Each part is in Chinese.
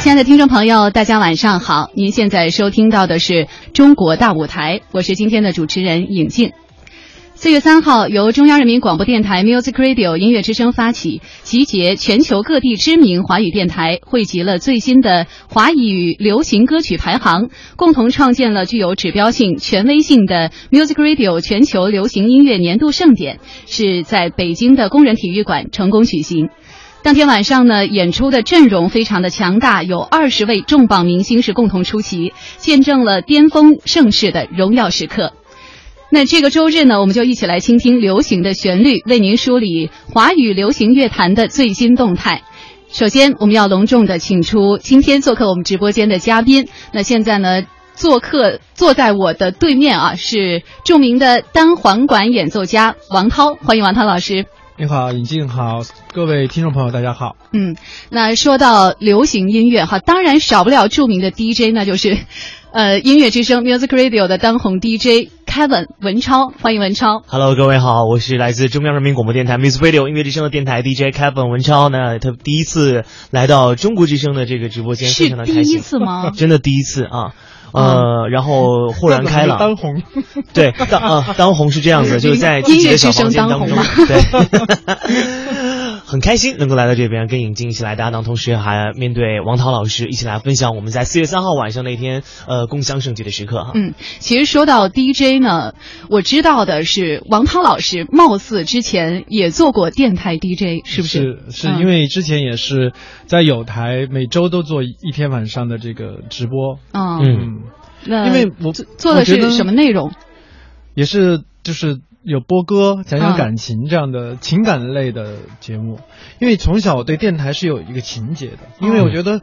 亲爱的听众朋友，大家晚上好！您现在收听到的是《中国大舞台》，我是今天的主持人尹静。四月三号，由中央人民广播电台 Music Radio 音乐之声发起，集结全球各地知名华语电台，汇集了最新的华语流行歌曲排行，共同创建了具有指标性、权威性的 Music Radio 全球流行音乐年度盛典，是在北京的工人体育馆成功举行。当天晚上呢，演出的阵容非常的强大，有二十位重磅明星是共同出席，见证了巅峰盛世的荣耀时刻。那这个周日呢，我们就一起来倾听流行的旋律，为您梳理华语流行乐坛的最新动态。首先，我们要隆重的请出今天做客我们直播间的嘉宾。那现在呢，做客坐在我的对面啊，是著名的单簧管演奏家王涛，欢迎王涛老师。你好，尹静好，各位听众朋友，大家好。嗯，那说到流行音乐哈，当然少不了著名的 DJ，那就是，呃，音乐之声 Music Radio 的当红 DJ Kevin 文超，欢迎文超。Hello，各位好，我是来自中央人民广播电台 Music Radio 音乐之声的电台 DJ Kevin 文超。那他第一次来到中国之声的这个直播间，非常的开心。第一次吗？真的第一次啊。呃，然后豁然开朗，当红，对，当啊当红是这样子，就是在自己的小房间当中，对。很开心能够来到这边，跟尹静一起来搭档，同时还面对王涛老师一起来分享我们在四月三号晚上那天呃共襄盛举的时刻哈。嗯，其实说到 DJ 呢，我知道的是王涛老师貌似之前也做过电台 DJ，是不是？是，是因为之前也是在有台每周都做一天晚上的这个直播。嗯，那因为我做的是什么内容？也是就是。有播歌，讲讲感情这样的情感类的节目，因为从小我对电台是有一个情节的，因为我觉得，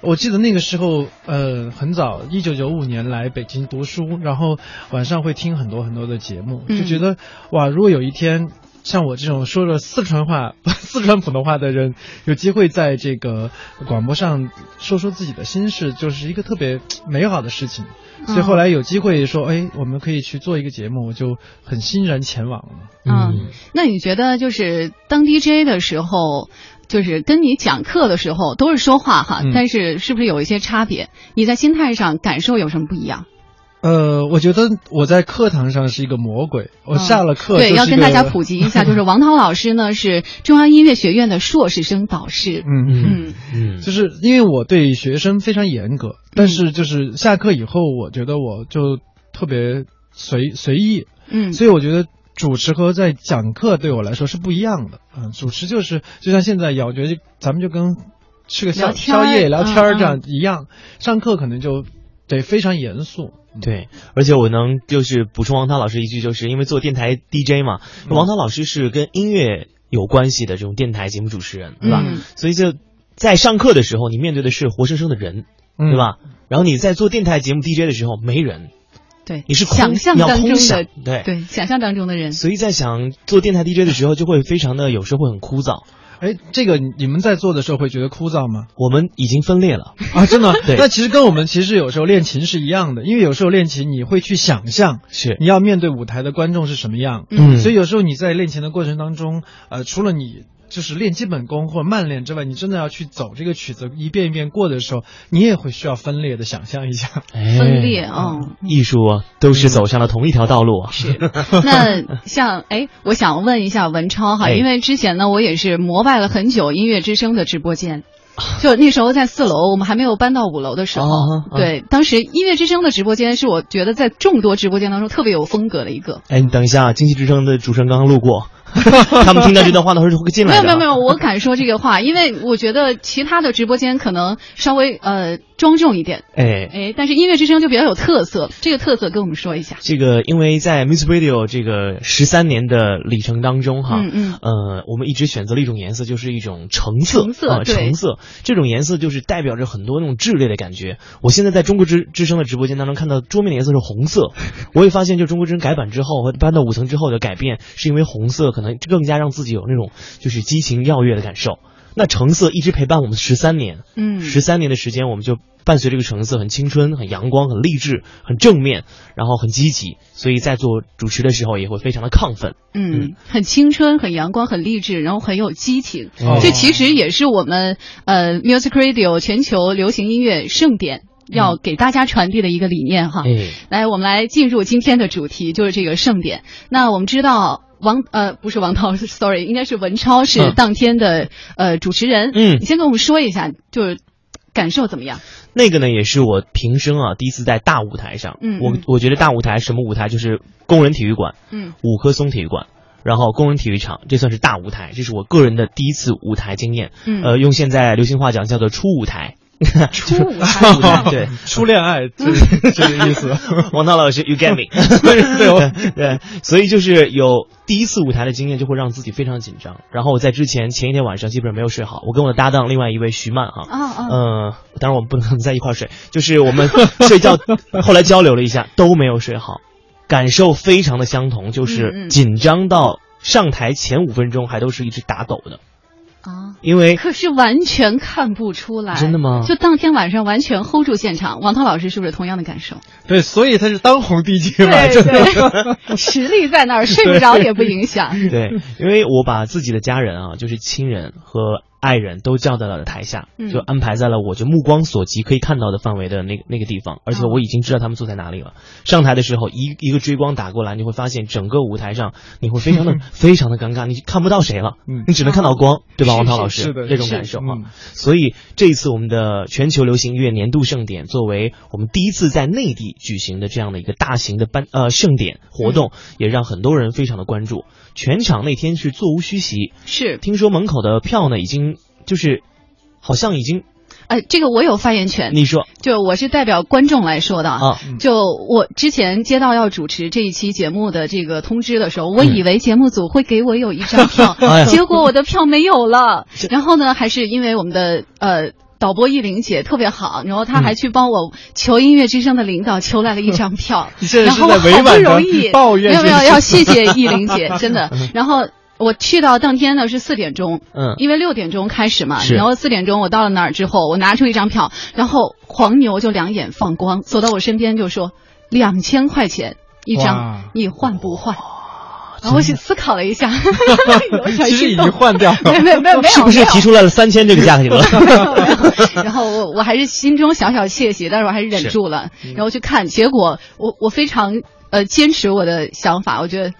我记得那个时候，呃，很早，一九九五年来北京读书，然后晚上会听很多很多的节目，就觉得哇，如果有一天。像我这种说着四川话、四川普通话的人，有机会在这个广播上说说自己的心事，就是一个特别美好的事情。所以后来有机会说，哎，我们可以去做一个节目，我就很欣然前往了。嗯，那你觉得就是当 DJ 的时候，就是跟你讲课的时候都是说话哈，但是是不是有一些差别？你在心态上感受有什么不一样？呃，我觉得我在课堂上是一个魔鬼，我下了课对要跟大家普及一下，就是王涛老师呢是中央音乐学院的硕士生导师，嗯嗯。嗯，就是因为我对学生非常严格，但是就是下课以后，我觉得我就特别随随意，嗯，所以我觉得主持和在讲课对我来说是不一样的，嗯，主持就是就像现在一样，我觉得咱们就跟吃个宵宵夜聊天这样一样，上课可能就得非常严肃。对，而且我能就是补充王涛老师一句，就是因为做电台 DJ 嘛，王涛老师是跟音乐有关系的这种电台节目主持人，对吧？所以就在上课的时候，你面对的是活生生的人，对吧？然后你在做电台节目 DJ 的时候，没人，对，你是想象当中的，对对，想象当中的人。所以在想做电台 DJ 的时候，就会非常的有时候会很枯燥。哎，这个你们在做的时候会觉得枯燥吗？我们已经分裂了啊，真的。对，那其实跟我们其实有时候练琴是一样的，因为有时候练琴你会去想象，是你要面对舞台的观众是什么样，嗯，所以有时候你在练琴的过程当中，呃，除了你。就是练基本功或者慢练之外，你真的要去走这个曲子一遍一遍过的时候，你也会需要分裂的想象一下。分裂啊，艺术都是走向了同一条道路。是。那像哎，我想问一下文超哈，因为之前呢，我也是膜拜了很久音乐之声的直播间，就那时候在四楼，我们还没有搬到五楼的时候，对，当时音乐之声的直播间是我觉得在众多直播间当中特别有风格的一个。哎，你等一下，经济之声的主持人刚刚路过。他们听到这段话的时候就会进来。没有没有没有，我敢说这个话，因为我觉得其他的直播间可能稍微呃庄重一点。哎哎，但是音乐之声就比较有特色，这个特色跟我们说一下。这个因为在 Music Radio 这个十三年的里程当中哈，嗯嗯，呃，我们一直选择了一种颜色，就是一种橙色。橙色，橙色这种颜色就是代表着很多那种炽烈的感觉。我现在在中国之之声的直播间当中看到桌面的颜色是红色，我也发现就中国之声改版之后和搬到五层之后的改变，是因为红色可能更加让自己有那种就是激情耀跃的感受。那橙色一直陪伴我们十三年，嗯，十三年的时间，我们就伴随这个橙色，很青春、很阳光、很励志、很正面，然后很积极，所以在做主持的时候也会非常的亢奋。嗯，很青春、很阳光、很励志，然后很有激情。哦这其实也是我们呃 Music Radio 全球流行音乐盛典。要给大家传递的一个理念哈，嗯来，我们来进入今天的主题，就是这个盛典。那我们知道王呃不是王涛，sorry，应该是文超是嗯当天的、呃主持人。嗯你先跟我们说一下，就是感受怎么样？那个呢，也是我平生啊第一次在大舞台上。嗯我我觉得大舞台什么舞台，就是工人体育馆、嗯五棵松体育馆，然后工人体育场，这算是大舞台，这是我个人的第一次舞台经验。嗯呃，用现在流行话讲叫做初舞台。初舞台 初舞台对，初恋爱就是 这个意思。王涛老师，you get me？对对对，所以就是有第一次舞台的经验，就会让自己非常紧张。然后我在之前前一天晚上基本上没有睡好，我跟我的搭档另外一位徐曼哈，啊啊嗯、当然我们不能在一块睡，就是我们睡觉，后来交流了一下，都没有睡好，感受非常的相同，就嗯是嗯紧张到上台前五分钟还都是一直打抖的，啊！因为可是完全看不出来，真的吗就当天晚上完全 hold 住现场。王涛老师是不是同样的感受？对，所以他是当红 DJ 嘛，对。对，实力在那儿，睡不着也不影响。对，因为我把自己的家人啊，就是亲人和爱人都叫到了台下，嗯就安排在了我就目光所及可以看到的范围的那个那个地方，而且哦我已经知道他们坐在哪里了。上台的时候，一一个追光打过来，你会发现整个舞台上你会非常的 非常的尴尬，你看不到谁了，嗯你只能看到光，对吧，王涛老师？是的这种感受啊。嗯所以这一次我们的全球流行音乐年度盛典，作为我们第一次在内地举行的这样的一个大型的颁呃盛典活动，也让很多人非常的关注。全场那天是座无虚席，是，听说门口的票呢已经就是好像已经呃，这个我有发言权，你说就我是代表观众来说的啊。就我之前接到要主持这一期节目的这个通知的时候，我以为节目组会给我有一张 票，结果我的票没有了。然后呢，还是因为我们的呃。导播艺玲姐特别好，然后她还去帮我求音乐之声的领导求来了一张票，然后我好不在委婉容易的抱怨没有没有是不是要谢谢艺玲姐，真的。然后我去到当天呢是四点钟，嗯。因为六点钟开始嘛，然后四点钟我到了那儿之后，我拿出一张票，然后黄牛就两眼放光，走到我身边就说两千块钱一张，你换不换？然后我去思考了一下，其实已经换掉了。没有没有没有，是不是提出来了三千这个价格了？然后我我还是心中小小窃喜，但是我还是忍住了，然后去看，结果我我非常呃坚持我的想法，我觉得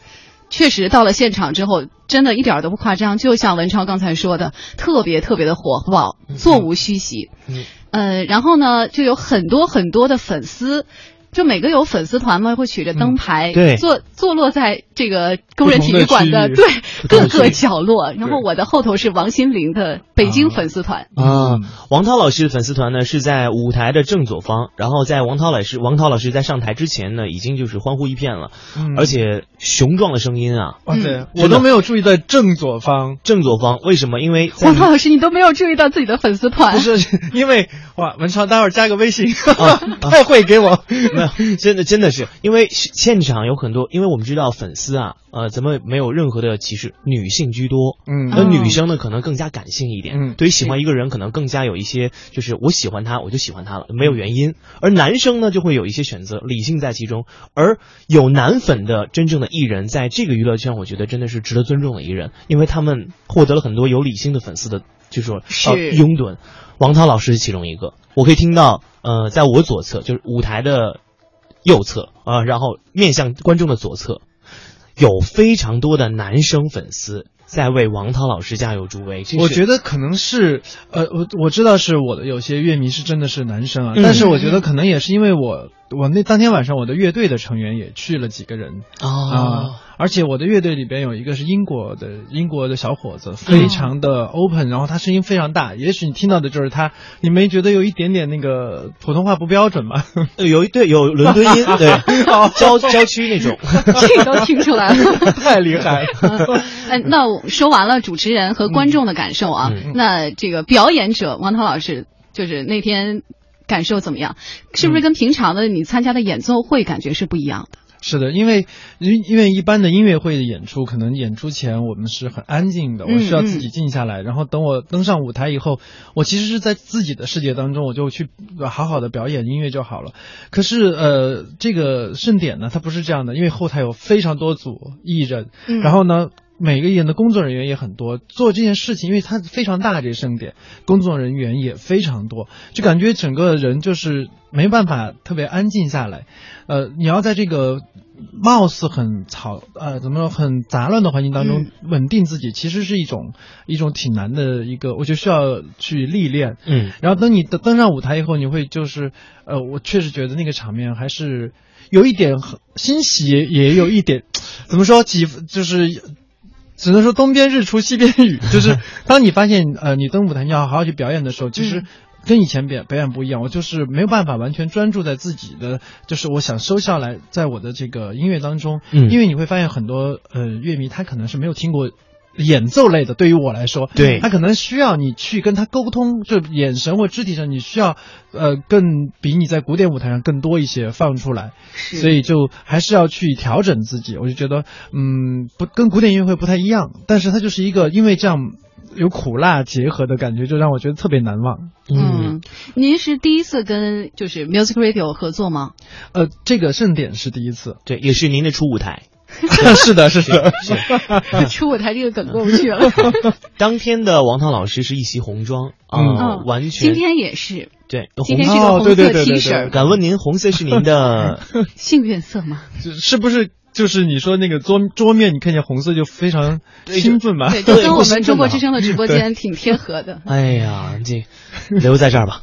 确实到了现场之后，真的一点儿都不夸张，就像文超刚才说的，特别特别的火爆，座无虚席。嗯呃，然后呢，就有很多很多的粉丝。就每个有粉丝团嘛，会举着灯牌，对。坐坐落在这个工人体育馆的不对各个角落。然后我的后头是王心凌的北京粉丝团，啊，王涛老师的粉丝团呢是在舞台的正左方，然后在王涛老师王涛老师在上台之前呢，已经就是欢呼一片了，嗯。而且雄壮的声音啊，哇塞嗯，我都没有注意到正左方，正左方为什么？因为王涛老师，你都没有注意到自己的粉丝团，不是因为哇，文超，待会儿加个微信，太会给我。真的真的是，因为现场有很多，因为我们知道粉丝啊，呃，咱们没有任何的歧视，女性居多，嗯。那哦女生呢可能更加感性一点，嗯。对于喜欢一个人可能更加有一些，就是我喜欢他，我就喜欢他了，没有原因。而男生呢就会有一些选择，理性在其中。而有男粉的真正的艺人，在这个娱乐圈，我觉得真的是值得尊重的艺人，因为他们获得了很多有理性的粉丝的，就是说是。呃拥趸。王涛老师是其中一个，我可以听到，呃，在我左侧就是舞台的右侧啊、然后面向观众的左侧，有非常多的男生粉丝在为王涛老师加油助威。我觉得可能是，呃，我我知道是我的有些乐迷是真的是男生啊，嗯。但是我觉得可能也是因为我我那当天晚上我的乐队的成员也去了几个人啊、啊，而且我的乐队里边有一个是英国的英国的小伙子，非常的 open，、然后他声音非常大，也许你听到的就是他，你没觉得有一点点那个普通话不标准吗？呃 有一对有伦敦音，对郊郊区那种。这都听出来了。太厉害了。哎，那我说完了主持人和观众的感受啊，嗯那这个表演者王涛老师，就是那天感受怎么样？是不是跟平常的你参加的演奏会感觉是不一样的？是的，因为因因为一般的音乐会的演出，可能演出前我们是很安静的，我需要自己静下来，然后等我登上舞台以后，我其实是在自己的世界当中，我就去好好的表演音乐就好了。可是呃，这个盛典呢，它不是这样的，因为后台有非常多组艺人，然后呢。每个艺人的工作人员也很多，做这件事情，因为它非常大，这个盛典工作人员也非常多，就感觉整个人就是没办法特别安静下来。呃，你要在这个貌似很吵呃怎么说很杂乱的环境当中稳定自己，其实是一种一种挺难的一个，我觉得需要去历练。嗯，然后等你登登上舞台以后，你会就是呃，我确实觉得那个场面还是有一点很欣喜，也有一点怎么说几就是。只能说东边日出西边雨，就是当你发现呃你登舞台你要好好去表演的时候，其实跟以前表表演不一样，我就是没有办法完全专注在自己的，就是我想收下来在我的这个音乐当中，因为你会发现很多呃乐迷他可能是没有听过。演奏类的，对于我来说，对他可能需要你去跟他沟通，就眼神或肢体上，你需要呃更比你在古典舞台上更多一些放出来，所以就还是要去调整自己。我就觉得，嗯，不跟古典音乐会不太一样，但是它就是一个因为这样有苦辣结合的感觉，就让我觉得特别难忘。嗯，您是第一次跟就是 Music Radio 合作吗？呃，这个盛典是第一次，对，也是您的初舞台。是的，是的，出舞台这个梗过不去了。当天的王涛老师是一袭红装啊，完全。今天也是。对，今天是个红色 T 恤。敢问您，红色是您的幸运色吗？是不是就是你说那个桌桌面，你看见红色就非常兴奋吧？对，就跟我们中国之声的直播间挺贴合的。哎呀，这留在这儿吧。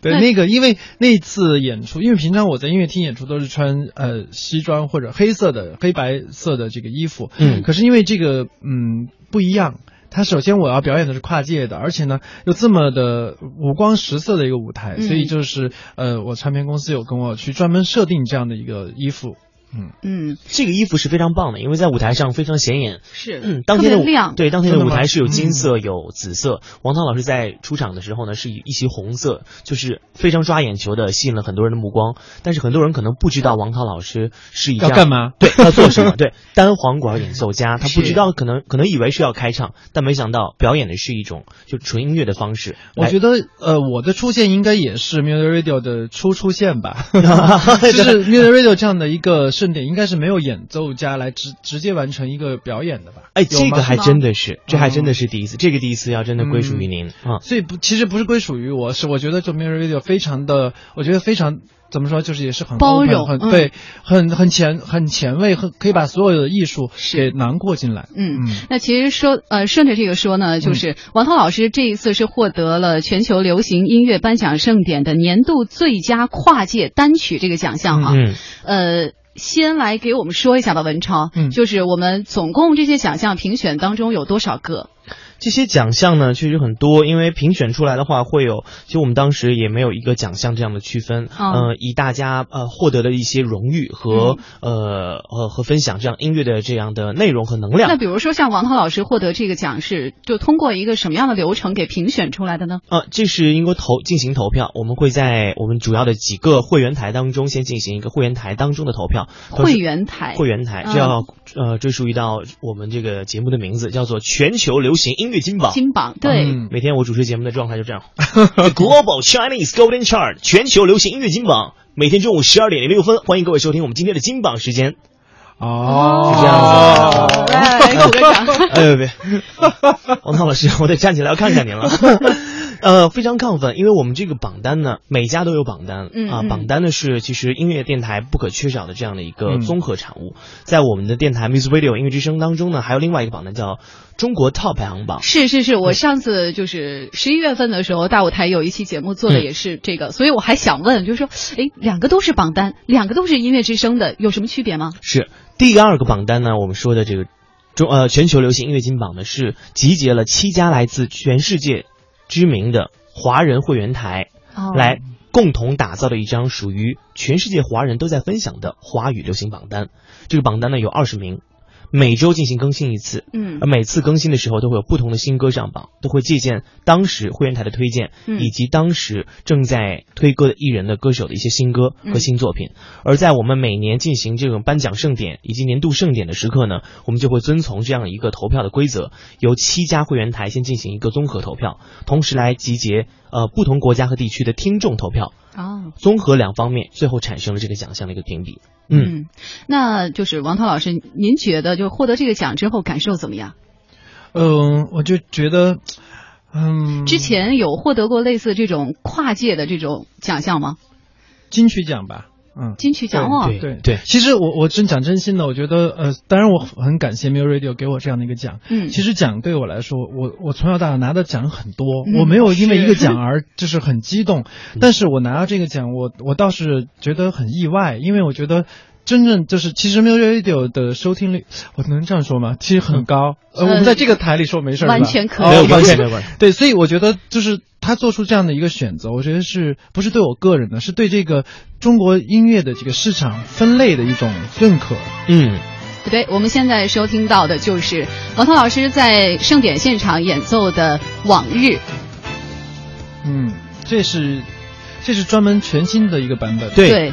对，那个因为那次演出，因为平常我在音乐厅演出都是穿呃西装或者黑色的黑白色的这个衣服，嗯，可是因为这个嗯不一样，它首先我要表演的是跨界的，而且呢又这么的五光十色的一个舞台，所以就是呃我唱片公司有跟我去专门设定这样的一个衣服。嗯嗯，这个衣服是非常棒的，因为在舞台上非常显眼。是，嗯，当天的亮。对，当天的舞台是有金色有紫色。王涛老师在出场的时候呢，是以一袭红色，就是非常抓眼球的，吸引了很多人的目光。但是很多人可能不知道王涛老师是一要干嘛？对，要做什么？对，单簧管演奏家，他不知道，可能可能以为是要开唱，但没想到表演的是一种就纯音乐的方式。我觉得，呃，我的出现应该也是 Music Radio 的初出现吧，就是 Music Radio 这样的一个盛典，应该是没有演奏家来直直接完成一个表演的吧？哎，这个还真的是，这还真的是第一次，这个第一次要真的归属于您啊！所以不，其实不是归属于我，是我觉得做 Music Radio 非常的，我觉得非常。怎么说？就是也是很包容，很对，很很前很前卫，很可以把所有的艺术给囊括进来。嗯，那其实说呃，顺着这个说呢，就是王涛老师这一次是获得了全球流行音乐颁奖盛典的年度最佳跨界单曲这个奖项哈。嗯。呃，先来给我们说一下吧，文超。嗯。就是我们总共这些奖项评选当中有多少个？这些奖项呢，确实很多，因为评选出来的话会有，其实我们当时也没有一个奖项这样的区分，嗯，以大家呃获得的一些荣誉和呃呃和分享这样音乐的这样的内容和能量。那比如说像王涛老师获得这个奖是就通过一个什么样的流程给评选出来的呢？呃，这是应该投进行投票，我们会在我们主要的几个会员台当中先进行一个会员台当中的投票。会员台，会员台，这要呃追溯一到我们这个节目的名字叫做全球流行音。乐金榜，金榜对，每天我主持节目的状态就这样。Global Chinese Golden Chart 全球流行音乐金榜，每天中午十二点零六分，欢迎各位收听我们今天的金榜时间。哦，是这样子。来，鼓个掌。哎别，王涛老师，我得站起来要看看您了。呃，非常亢奋，因为我们这个榜单呢，每家都有榜单啊。榜单呢是其实音乐电台不可缺少的这样的一个综合产物。在我们的电台 Music Radio 音乐之声当中呢，还有另外一个榜单叫中国 Top 排行榜。是是是，我上次就是十一月份的时候，大舞台有一期节目做的也是这个，所以我还想问，就是说，哎，两个都是榜单，两个都是音乐之声的，有什么区别吗？是第二个榜单呢，我们说的这个中呃全球流行音乐金榜呢，是集结了七家来自全世界。知名的华人会员台来共同打造的一张属于全世界华人都在分享的华语流行榜单。这个榜单呢有二十名，每周进行更新一次，嗯，而每次更新的时候都会有不同的新歌上榜，都会借鉴当时会员台的推荐，以及当时正在推歌的艺人的歌手的一些新歌和新作品。而在我们每年进行这种颁奖盛典以及年度盛典的时刻呢，我们就会遵从这样一个投票的规则，由七家会员台先进行一个综合投票，同时来集结呃不同国家和地区的听众投票，哦，综合两方面，最后产生了这个奖项的一个评比。嗯，那就是王涛老师，您觉得就获得这个奖之后感受怎么样？嗯，我就觉得，嗯，之前有获得过类似这种跨界的这种奖项吗？金曲奖吧。嗯，金曲奖哦，对对，其实我我真讲真心的，我觉得呃，当然我很感谢 m u Radio 给我这样的一个奖。嗯，其实奖对我来说，我我从小到大拿的奖很多，我没有因为一个奖 而就是很激动，但是我拿到这个奖，我我倒是觉得很意外，因为我觉得。真正就是，其实 m u Radio 的收听率，我能这样说吗？其实很高。呃，我们在这个台里说没事完全可以，没有关系，没有关系。对，所以我觉得就是他做出这样的一个选择，我觉得是不是对我个人的，是对这个中国音乐的这个市场分类的一种认可。嗯，对，我们现在收听到的就是王涛老师在盛典现场演奏的《往日》。嗯，这是这是专门全新的一个版本。对。这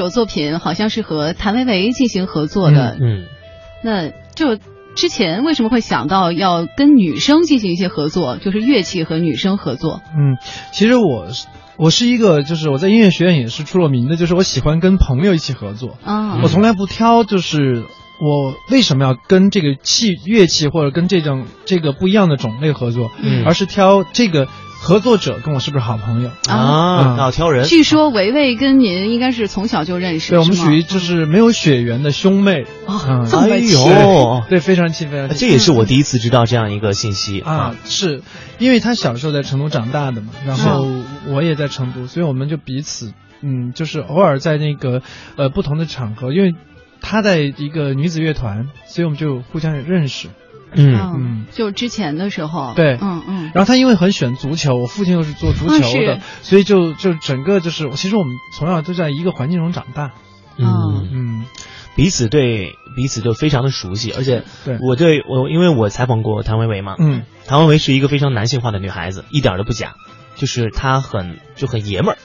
首作品好像是和谭维维进行合作的，嗯，那就之前为什么会想到要跟女生进行一些合作，就是乐器和女生合作？嗯，其实我我是一个，就是我在音乐学院也是出了名的，就是我喜欢跟朋友一起合作啊，我从来不挑，就是我为什么要跟这个器乐器或者跟这种这个不一样的种类合作，嗯，而是挑这个。合作者跟我是不是好朋友啊？要挑人。据说维维跟您应该是从小就认识，对，我们属于就是没有血缘的兄妹。啊，这么亲，对，非常亲，非常亲。这也是我第一次知道这样一个信息啊！是因为他小时候在成都长大的嘛，然后我也在成都，所以我们就彼此，嗯，就是偶尔在那个呃不同的场合，因为他在一个女子乐团，所以我们就互相认识。嗯嗯，就之前的时候，对，嗯嗯，然后他因为很喜欢足球，我父亲又是做足球的，所以就就整个就是，其实我们从小都在一个环境中长大，嗯。嗯，彼此对彼此就非常的熟悉，而且我对我因为我采访过谭维维嘛，嗯，谭维维是一个非常男性化的女孩子，一点都不假，就是她很就很爷们儿。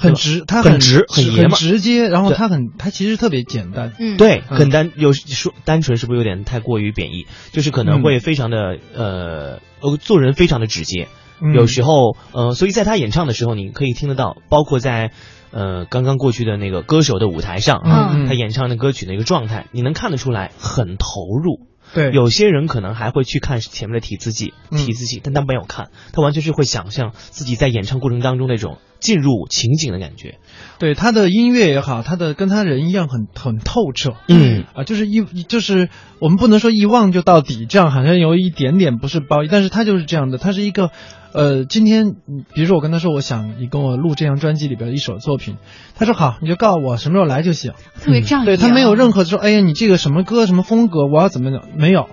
很直，他很直，很爷们，直接。然后他很，他其实特别简单。嗯，对，很单，有说单纯是不是有点太过于贬义？就是可能会非常的呃呃，做人非常的直接。有时候呃，所以在他演唱的时候，你可以听得到，包括在呃刚刚过去的那个歌手的舞台上，嗯，他演唱的歌曲的一个状态，你能看得出来很投入。对，有些人可能还会去看前面的提字记，提字记，但他没有看，他完全是会想象自己在演唱过程当中那种进入情景的感觉。对他的音乐也好，他的跟他人一样很很透彻，嗯。啊，就是一就是我们不能说一望就到底，这样好像有一点点不是褒义，但是他就是这样的，他是一个，呃，今天比如说我跟他说我想你跟我录这张专辑里边的一首作品，他说好，你就告诉我什么时候来就行，特别仗义、对他没有任何说哎呀你这个什么歌什么风格我要怎么样没有。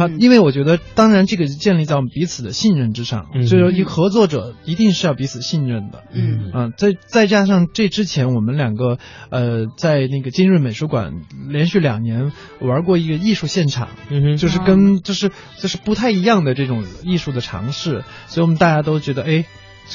啊，因为我觉得，当然这个建立在我们彼此的信任之上，所以说一合作者一定是要彼此信任的。嗯。啊，再再加上这之前我们两个呃在那个金润美术馆连续两年玩过一个艺术现场，嗯，就是跟就是就是不太一样的这种艺术的尝试，所以我们大家都觉得哎，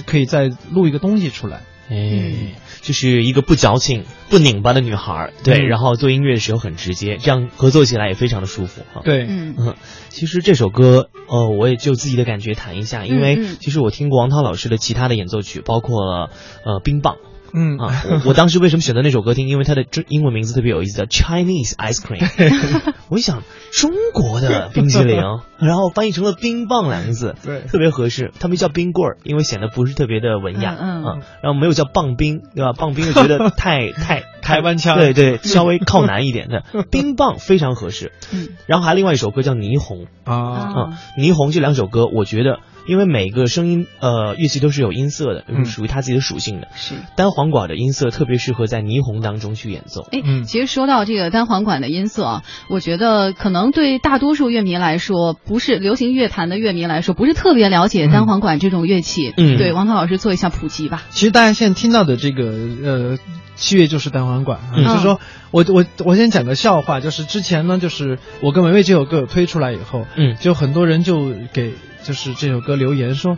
可以再录一个东西出来。哎，就是一个不矫情、不拧巴的女孩，对，然后做音乐的时候很直接，这样合作起来也非常的舒服哈。对，嗯，其实这首歌，呃，我也就自己的感觉谈一下，因为其实我听过王涛老师的其他的演奏曲，包括呃冰棒。嗯啊，我当时为什么选择那首歌听？因为它的中英文名字特别有意思，叫 Chinese Ice Cream。我一想，中国的冰淇淋，然后翻译成了冰棒两个字，对，特别合适。他们叫冰棍儿，因为显得不是特别的文雅，嗯啊，然后没有叫棒冰，对吧？棒冰又觉得 太太台湾腔，对对，稍微靠南一点 的冰棒非常合适。嗯，然后还另外一首歌叫霓虹啊啊，霓虹这两首歌，我觉得。因为每个声音呃乐器都是有音色的，嗯，属于它自己的属性的。是单簧管的音色特别适合在霓虹当中去演奏。哎，其实说到这个单簧管的音色啊，我觉得可能对大多数乐迷来说，不是流行乐坛的乐迷来说，不是特别了解单簧管这种乐器。嗯，对，王涛老师做一下普及吧。其实大家现在听到的这个呃器乐就是单簧管，就是说我我我先讲个笑话，就是之前呢，就是我跟维维这首歌推出来以后，嗯，就很多人就给。就是这首歌留言说，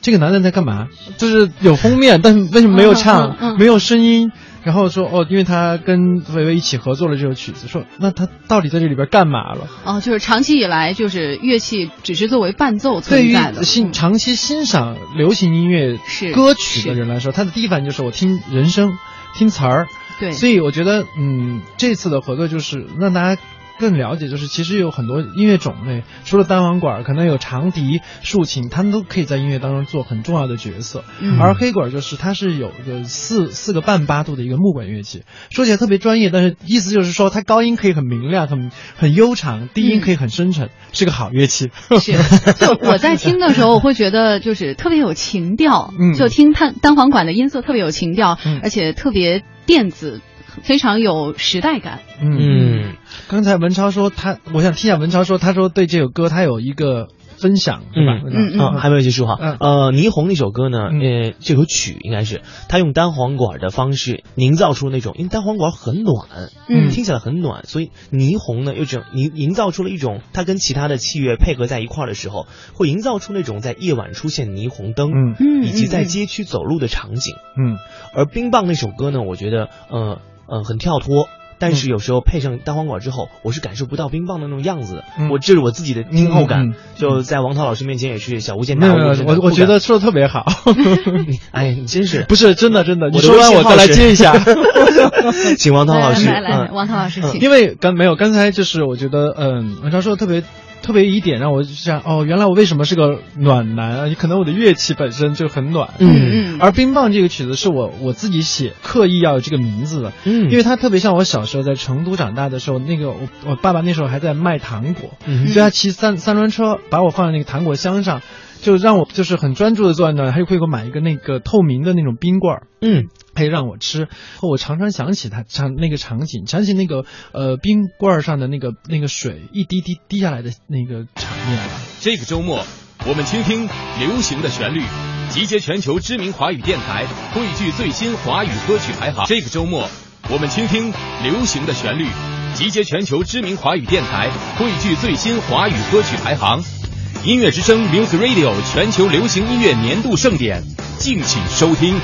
这个男的在干嘛？就是有封面，但是为什么没有唱，嗯嗯、没有声音？然后说哦，因为他跟维维一起合作了这首曲子，说那他到底在这里边干嘛了？哦，就是长期以来，就是乐器只是作为伴奏存在的。对于欣长期欣赏流行音乐歌曲的人来说，他的第一反应就是我听人声、听词儿。对，所以我觉得，嗯，这次的合作就是让大家。更了解，就是其实有很多音乐种类，除了单簧管，可能有长笛、竖琴，他们都可以在音乐当中做很重要的角色。嗯、而黑管就是它是有个四四个半八度的一个木管乐器，说起来特别专业，但是意思就是说它高音可以很明亮、很很悠长，低音可以很深沉，嗯、是个好乐器。是，就我在听的时候，我会觉得就是特别有情调，嗯，就听单单簧管的音色特别有情调，嗯、而且特别电子。非常有时代感。嗯，刚才文超说他，我想听一下文超说，他说对这首歌他有一个分享，对吧？嗯嗯啊，还没有结束哈。嗯、呃，霓虹那首歌呢，嗯、呃，这首曲应该是他用单簧管的方式营造出那种，因为单簧管很暖，嗯，听起来很暖，所以霓虹呢又整营营造出了一种，它跟其他的器乐配合在一块儿的时候，会营造出那种在夜晚出现霓虹灯，嗯，以及在街区走路的场景，嗯。而冰棒那首歌呢，我觉得，呃。嗯，很跳脱，但是有时候配上单簧管之后，我是感受不到冰棒的那种样子的。嗯、我这是我自己的听后感，嗯嗯、就在王涛老师面前也是小巫见大巫。我我觉得说的特别好。哎，你真是不是真的真的？你说完我再来接一下。请王涛老师来来来，王涛老师请。因为刚没有刚才就是我觉得嗯，文超说的特别。特别一点让我想哦，原来我为什么是个暖男啊？可能我的乐器本身就很暖。嗯嗯。而冰棒这个曲子是我我自己写，刻意要有这个名字的。嗯。因为它特别像我小时候在成都长大的时候，那个我我爸爸那时候还在卖糖果，嗯、所以他骑三三轮车把我放在那个糖果箱上，就让我就是很专注的坐在那儿，他就会给我买一个那个透明的那种冰棍儿。嗯。可以让我吃，我常常想起他场那个场景，想起那个呃冰棍儿上的那个那个水一滴滴滴下来的那个场面。这个周末，我们倾听流行的旋律，集结全球知名华语电台，汇聚最新华语歌曲排行。这个周末，我们倾听流行的旋律，集结全球知名华语电台，汇聚最新华语歌曲排行。音乐之声 Music Radio 全球流行音乐年度盛典，敬请收听。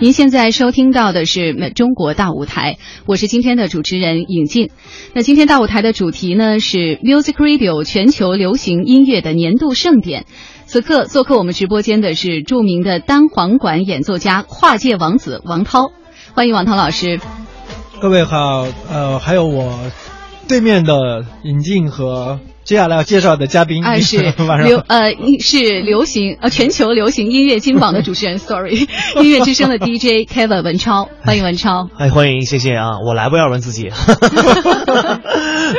您现在收听到的是《中国大舞台》，我是今天的主持人尹静。那今天大舞台的主题呢是 Music Radio 全球流行音乐的年度盛典。此刻做客我们直播间的是著名的单簧管演奏家、跨界王子王涛，欢迎王涛老师。各位好，呃，还有我对面的尹静和。接下来要介绍的嘉宾啊是 流呃是流行呃全球流行音乐金榜的主持人，sorry，音乐之声的 DJ Kevin 文超，欢迎文超。哎，欢迎，谢谢啊，我来不要问自己。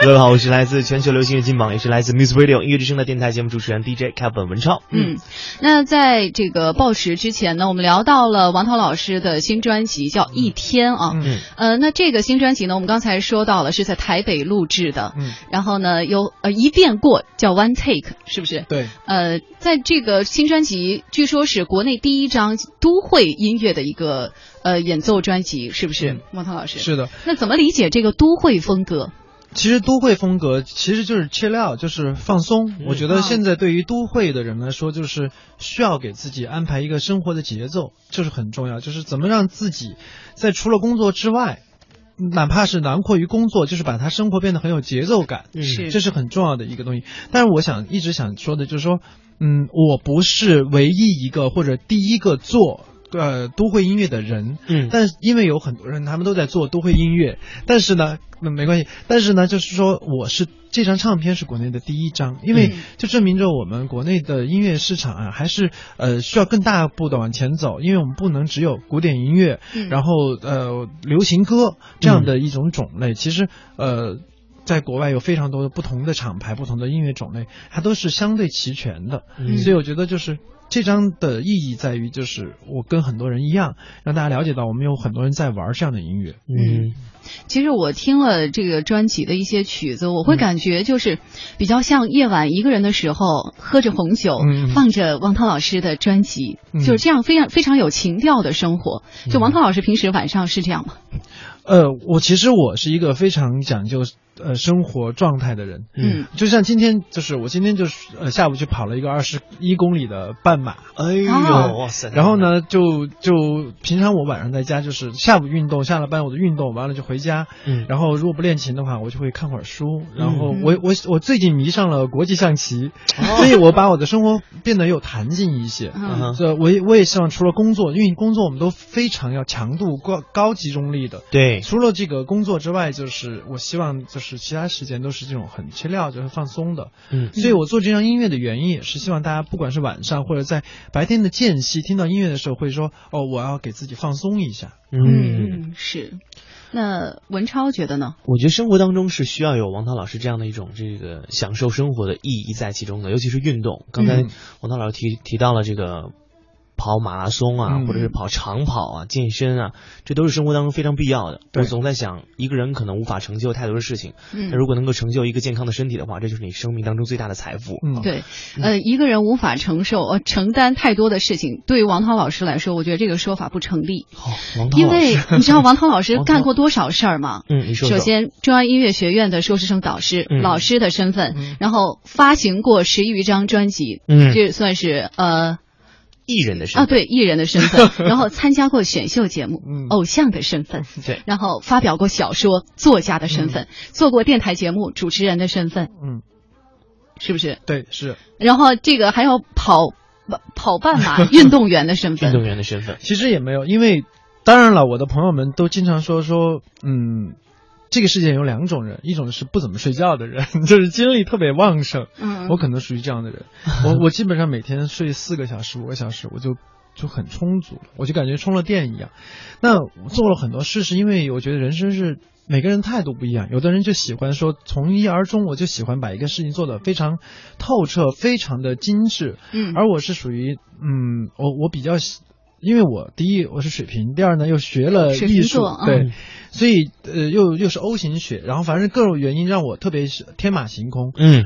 各位好，我是来自全球流行乐金榜，也是来自 Music Radio 音乐之声的电台节目主持人 DJ Kevin 文超。嗯，那在这个报时之前呢，我们聊到了王涛老师的新专辑叫《一天》啊。嗯。呃，那这个新专辑呢，我们刚才说到了是在台北录制的。嗯。然后呢，有呃一遍过叫 One Take，是不是？对。呃，在这个新专辑，据说是国内第一张都会音乐的一个呃演奏专辑，是不是？莫涛老师。是的。那怎么理解这个都会风格？其实都会风格其实就是 chill out，就是放松。我觉得现在对于都会的人来说，就是需要给自己安排一个生活的节奏，这是很重要。就是怎么让自己在除了工作之外，哪怕是囊括于工作，就是把他生活变得很有节奏感，是这是很重要的一个东西。但是我想一直想说的就是说，嗯，我不是唯一一个或者第一个做。呃，都会音乐的人，嗯，但因为有很多人，他们都在做都会音乐，但是呢，那没关系，但是呢，就是说，我是这张唱片是国内的第一张，因为就证明着我们国内的音乐市场啊，还是呃需要更大步的往前走，因为我们不能只有古典音乐，然后呃流行歌这样的一种种类，其实呃，在国外有非常多的不同的厂牌、不同的音乐种类，它都是相对齐全的，所以我觉得就是。这张的意义在于，就是我跟很多人一样，让大家了解到我们有很多人在玩这样的音乐。嗯，其实我听了这个专辑的一些曲子，我会感觉就是比较像夜晚一个人的时候，喝着红酒，放着王涛老师的专辑，就是这样非常非常有情调的生活。就王涛老师平时晚上是这样吗？呃，我其实我是一个非常讲究。呃，生活状态的人，嗯，就像今天，就是我今天就是呃下午去跑了一个二十一公里的半马，哎呦，哇塞！然后呢，就就平常我晚上在家就是下午运动，下了班我就运动，完了就回家，嗯，然后如果不练琴的话，我就会看会儿书，然后我我我最近迷上了国际象棋，所以我把我的生活变得有弹性一些，嗯，这我我也希望除了工作，因为工作我们都非常要强度高高集中力的，对，除了这个工作之外，就是我希望就是。是其他时间都是这种很切料，就是放松的。嗯，所以我做这张音乐的原因也是希望大家不管是晚上或者在白天的间隙听到音乐的时候，会说哦，我要给自己放松一下。嗯，是。那文超觉得呢？我觉得生活当中是需要有王涛老师这样的一种这个享受生活的意义在其中的，尤其是运动。刚才王涛老师提提到了这个。跑马拉松啊，或者是跑长跑啊，健身啊，这都是生活当中非常必要的。我总在想，一个人可能无法成就太多的事情，那如果能够成就一个健康的身体的话，这就是你生命当中最大的财富。嗯，对，呃，一个人无法承受呃承担太多的事情，对于王涛老师来说，我觉得这个说法不成立。好，王涛因为 你知道王涛老师干过多少事儿吗？嗯，你说。首先，中央音乐学院的硕士生导师，老师的身份，然后发行过十余张专辑，嗯，这算是呃。艺人的身份。啊，对艺人的身份，然后参加过选秀节目，嗯。偶像的身份，对，然后发表过小说，作家的身份，做过电台节目主持人的身份，嗯，是不是？对，是。然后这个还有跑跑半马 运动员的身份，运动员的身份，其实也没有，因为当然了，我的朋友们都经常说说，嗯。这个世界有两种人，一种是不怎么睡觉的人，就是精力特别旺盛。嗯，我可能属于这样的人。我 我基本上每天睡四个小时、五个小时，我就就很充足了，我就感觉充了电一样。那做了很多事，是因为我觉得人生是每个人态度不一样。有的人就喜欢说从一而终，我就喜欢把一个事情做得非常透彻、非常的精致。嗯，而我是属于嗯，我我比较喜。因为我第一我是水瓶，第二呢又学了艺术，对，所以呃又又是 O 型血，然后反正各种原因让我特别是天马行空，嗯。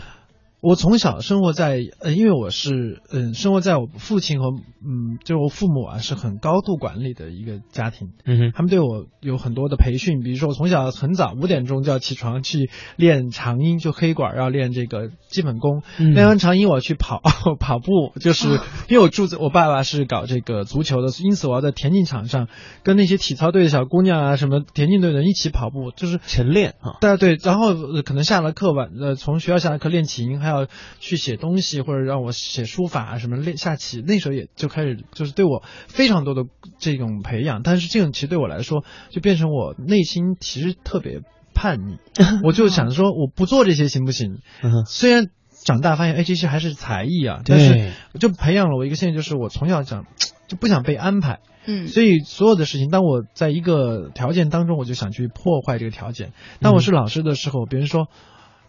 我从小生活在呃，因为我是嗯，生活在我父亲和嗯，就是我父母啊，是很高度管理的一个家庭。嗯哼，他们对我有很多的培训，比如说我从小很早五点钟就要起床去练长音，就黑管要练这个基本功。练完长音，我去跑 跑步，就是 因为我住在我爸爸是搞这个足球的，因此我要在田径场上跟那些体操队的小姑娘啊，什么田径队的人一起跑步，就是晨练啊。对对，然后可能下了课晚呃，从学校下了课练琴，还有。要去写东西，或者让我写书法什么练下棋，那时候也就开始就是对我非常多的这种培养。但是这种其实对我来说，就变成我内心其实特别叛逆，我就想说我不做这些行不行？虽然长大发现，哎，这些还是才艺啊，但是就培养了我一个现象，就是我从小想就不想被安排，嗯，所以所有的事情，当我在一个条件当中，我就想去破坏这个条件。当我是老师的时候，别人说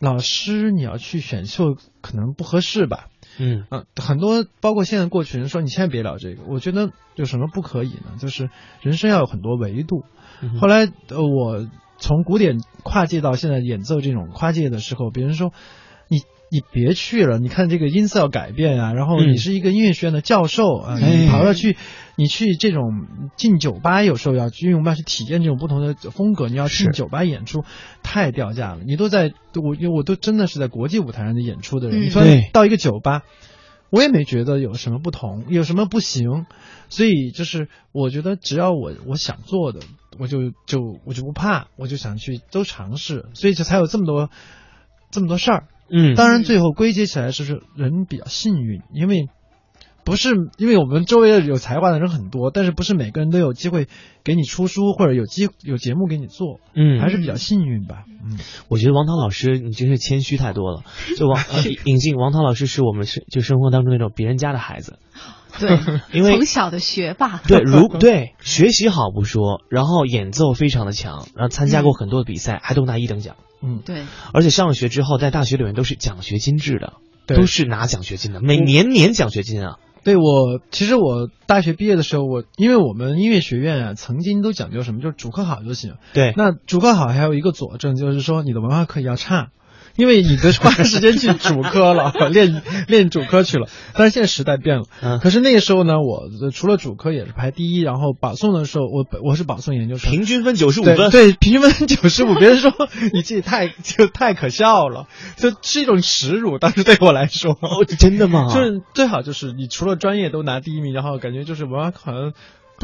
老师你要去选秀可能不合适吧？嗯啊，很多包括现在过去人说你千万别聊这个，我觉得有什么不可以呢？就是人生要有很多维度。后来呃，我从古典跨界到现在演奏这种跨界的时候，别人说你你别去了，你看这个音色要改变啊，然后你是一个音乐学院的教授啊，你跑要去你去这种进酒吧，有时候要去，因为我们要去体验这种不同的风格，你要进酒吧演出太掉价了。你都在我因为我都真的是在国际舞台上的演出的人，你说到一个酒吧。我也没觉得有什么不同，有什么不行，所以就是我觉得只要我我想做的，我就就我就不怕，我就想去都尝试，所以就才有这么多这么多事儿。嗯，当然最后归结起来是人比较幸运，因为。不是，因为我们周围的有才华的人很多，但是不是每个人都有机会给你出书或者有机有节目给你做，嗯，还是比较幸运吧。嗯，我觉得王涛老师你真是谦虚太多了。就王 引进，王涛老师是我们生就生活当中那种别人家的孩子，对，因为从小的学霸，对，如 对学习好不说，然后演奏非常的强，然后参加过很多的比赛，还都拿一等奖。嗯，对，而且上了学之后，在大学里面都是奖学金制的，对都是拿奖学金的，每年年奖学金啊。对我，其实我大学毕业的时候，我因为我们音乐学院啊，曾经都讲究什么，就是主课好就行。对，那主课好还有一个佐证，就是说你的文化课要差。因为你的花时间去主科了，练练主科去了。但是现在时代变了，嗯，可是那个时候呢，我除了主科也是排第一，然后保送的时候，我我是保送研究生，平均分九十五分，对，平均分九十五。别人说你这太就太可笑了，就是一种耻辱。当时对我来说，哦，真的吗？就是最好就是你除了专业都拿第一名，然后感觉就是文化课好像。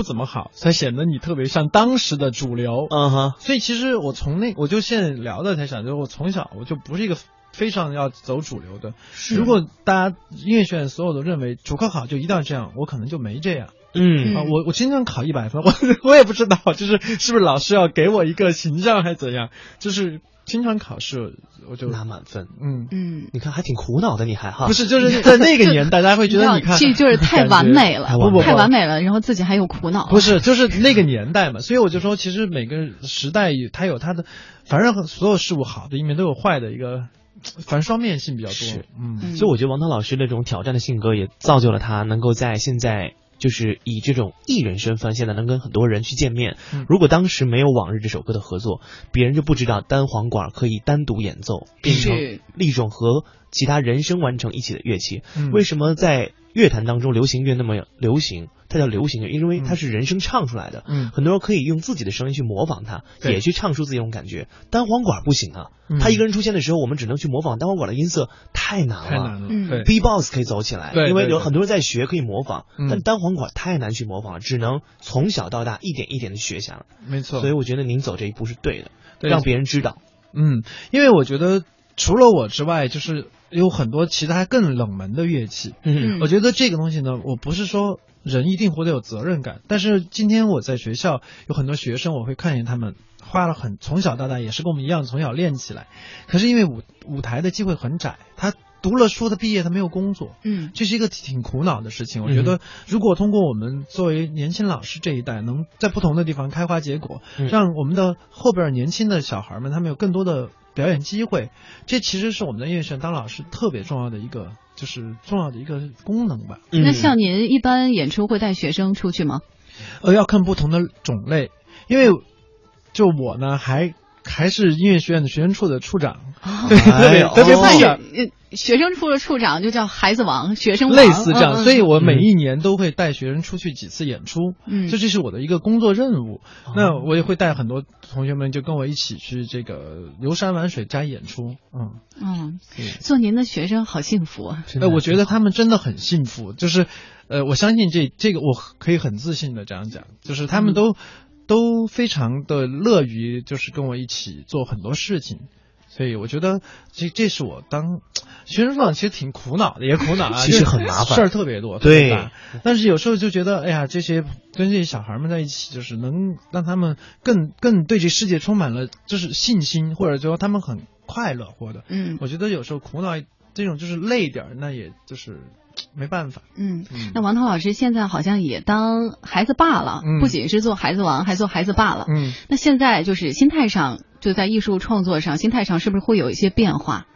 不怎么好，才显得你特别像当时的主流。嗯哼，所以其实我从那我就现在聊的才想，就是我从小我就不是一个非常要走主流的。如果大家音乐学院所有都认为主课好就一定要这样，我可能就没这样。嗯啊，我我经常考一百分，我我也不知道，就是是不是老师要给我一个形象还是怎样，就是。经常考试，我就拿满分。嗯嗯，你看还挺苦恼的，你还哈？不是，就是在那个年代，大家会觉得你看这就是太完美了，不不太完美了，然后自己还有苦恼。不是，就是那个年代嘛，所以我就说，其实每个时代它有它的，反正所有事物好的一面都有坏的一个，反正双面性比较多。是，嗯，所以我觉得王涛老师那种挑战的性格也造就了他能够在现在。就是以这种艺人身份，现在能跟很多人去见面。如果当时没有《往日》这首歌的合作，别人就不知道单簧管可以单独演奏，变成一种和其他人声完成一起的乐器。为什么在乐坛当中流行乐那么流行？它叫流行乐，因为它是人声唱出来的。嗯，很多人可以用自己的声音去模仿它，也去唱出自己那种感觉。单簧管不行啊，他一个人出现的时候，我们只能去模仿单簧管的音色，太难了。太难了。嗯，B-box 可以走起来，对，因为有很多人在学，可以模仿。但单簧管太难去模仿了，只能从小到大一点一点的学下来。没错。所以我觉得您走这一步是对的，对让别人知道。嗯，因为我觉得除了我之外，就是有很多其他更冷门的乐器。嗯，我觉得这个东西呢，我不是说。人一定活得有责任感，但是今天我在学校有很多学生，我会看见他们花了很从小到大也是跟我们一样从小练起来，可是因为舞舞台的机会很窄，他读了书，他毕业他没有工作，嗯，这是一个挺苦恼的事情。我觉得如果通过我们作为年轻老师这一代，能在不同的地方开花结果，让我们的后边年轻的小孩们他们有更多的表演机会，这其实是我们的音乐学院当老师特别重要的一个。就是重要的一个功能吧。那像您一般演出会带学生出去吗？呃，要看不同的种类，因为就我呢，还还是音乐学院的学生处的处长，对，特别特别不一样。学生处的处长就叫孩子王，学生类似这样，所以我每一年都会带学生出去几次演出，嗯，这这是我的一个工作任务。那我也会带很多同学们就跟我一起去这个游山玩水加演出，嗯。嗯，做您的学生好幸福啊！呃，我觉得他们真的很幸福，就是呃，我相信这这个我可以很自信的这样讲，就是他们都都非常的乐于就是跟我一起做很多事情。所以我觉得这这是我当学生党其实挺苦恼的，也苦恼啊，其实很麻烦，事儿特别多，对。但是有时候就觉得，哎呀，这些跟这些小孩们在一起，就是能让他们更更对这世界充满了就是信心，或者说他们很快乐活的。嗯，我觉得有时候苦恼这种就是累点儿，那也就是没办法。嗯，那王涛老师现在好像也当孩子爸了，不仅是做孩子王，还做孩子爸了。嗯，那现在就是心态上。就在艺术创作上，心态上是不是会有一些变化？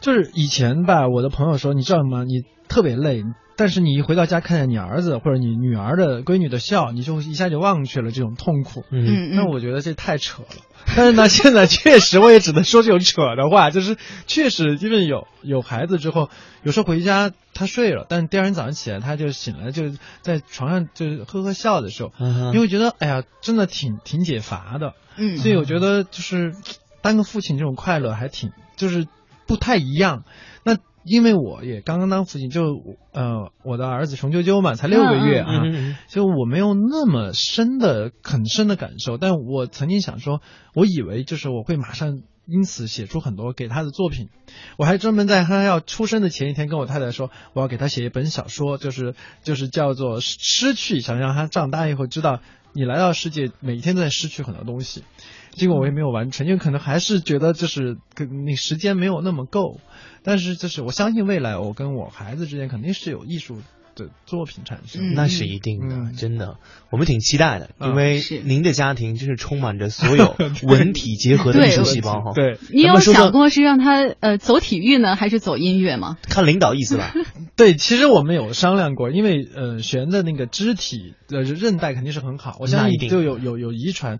就是以前吧，我的朋友说，你知道吗？你特别累，但是你一回到家看见你儿子或者你女儿的闺女的笑，你就一下就忘却了这种痛苦。嗯，那我觉得这太扯了。但是呢，现在确实我也只能说这种扯的话，就是确实因为有有孩子之后，有时候回家他睡了，但第二天早上起来他就醒来，就在床上就呵呵笑的时候，你会觉得哎呀，真的挺挺解乏的。嗯，所以我觉得就是当个父亲这种快乐还挺就是不太一样。那因为我也刚刚当父亲，就呃我的儿子熊赳赳嘛，才六个月啊，就我没有那么深的很深的感受。但我曾经想说，我以为就是我会马上因此写出很多给他的作品。我还专门在他要出生的前一天跟我太太说，我要给他写一本小说，就是就是叫做失去，想让他长大以后知道。你来到世界，每天都在失去很多东西，结果我也没有完成，因为可能还是觉得就是跟你时间没有那么够，但是就是我相信未来我跟我孩子之间肯定是有艺术。的作品产生，那是一定的，真的，我们挺期待的，因为您的家庭就是充满着所有 文体结合的艺术细胞哈。对，你有想过是让他呃走体育呢，还是走音乐吗？看领导意思吧。对，其实我们有商量过，因为呃，璇的那个肢体的韧带肯定是很好，我相信就有有有遗传。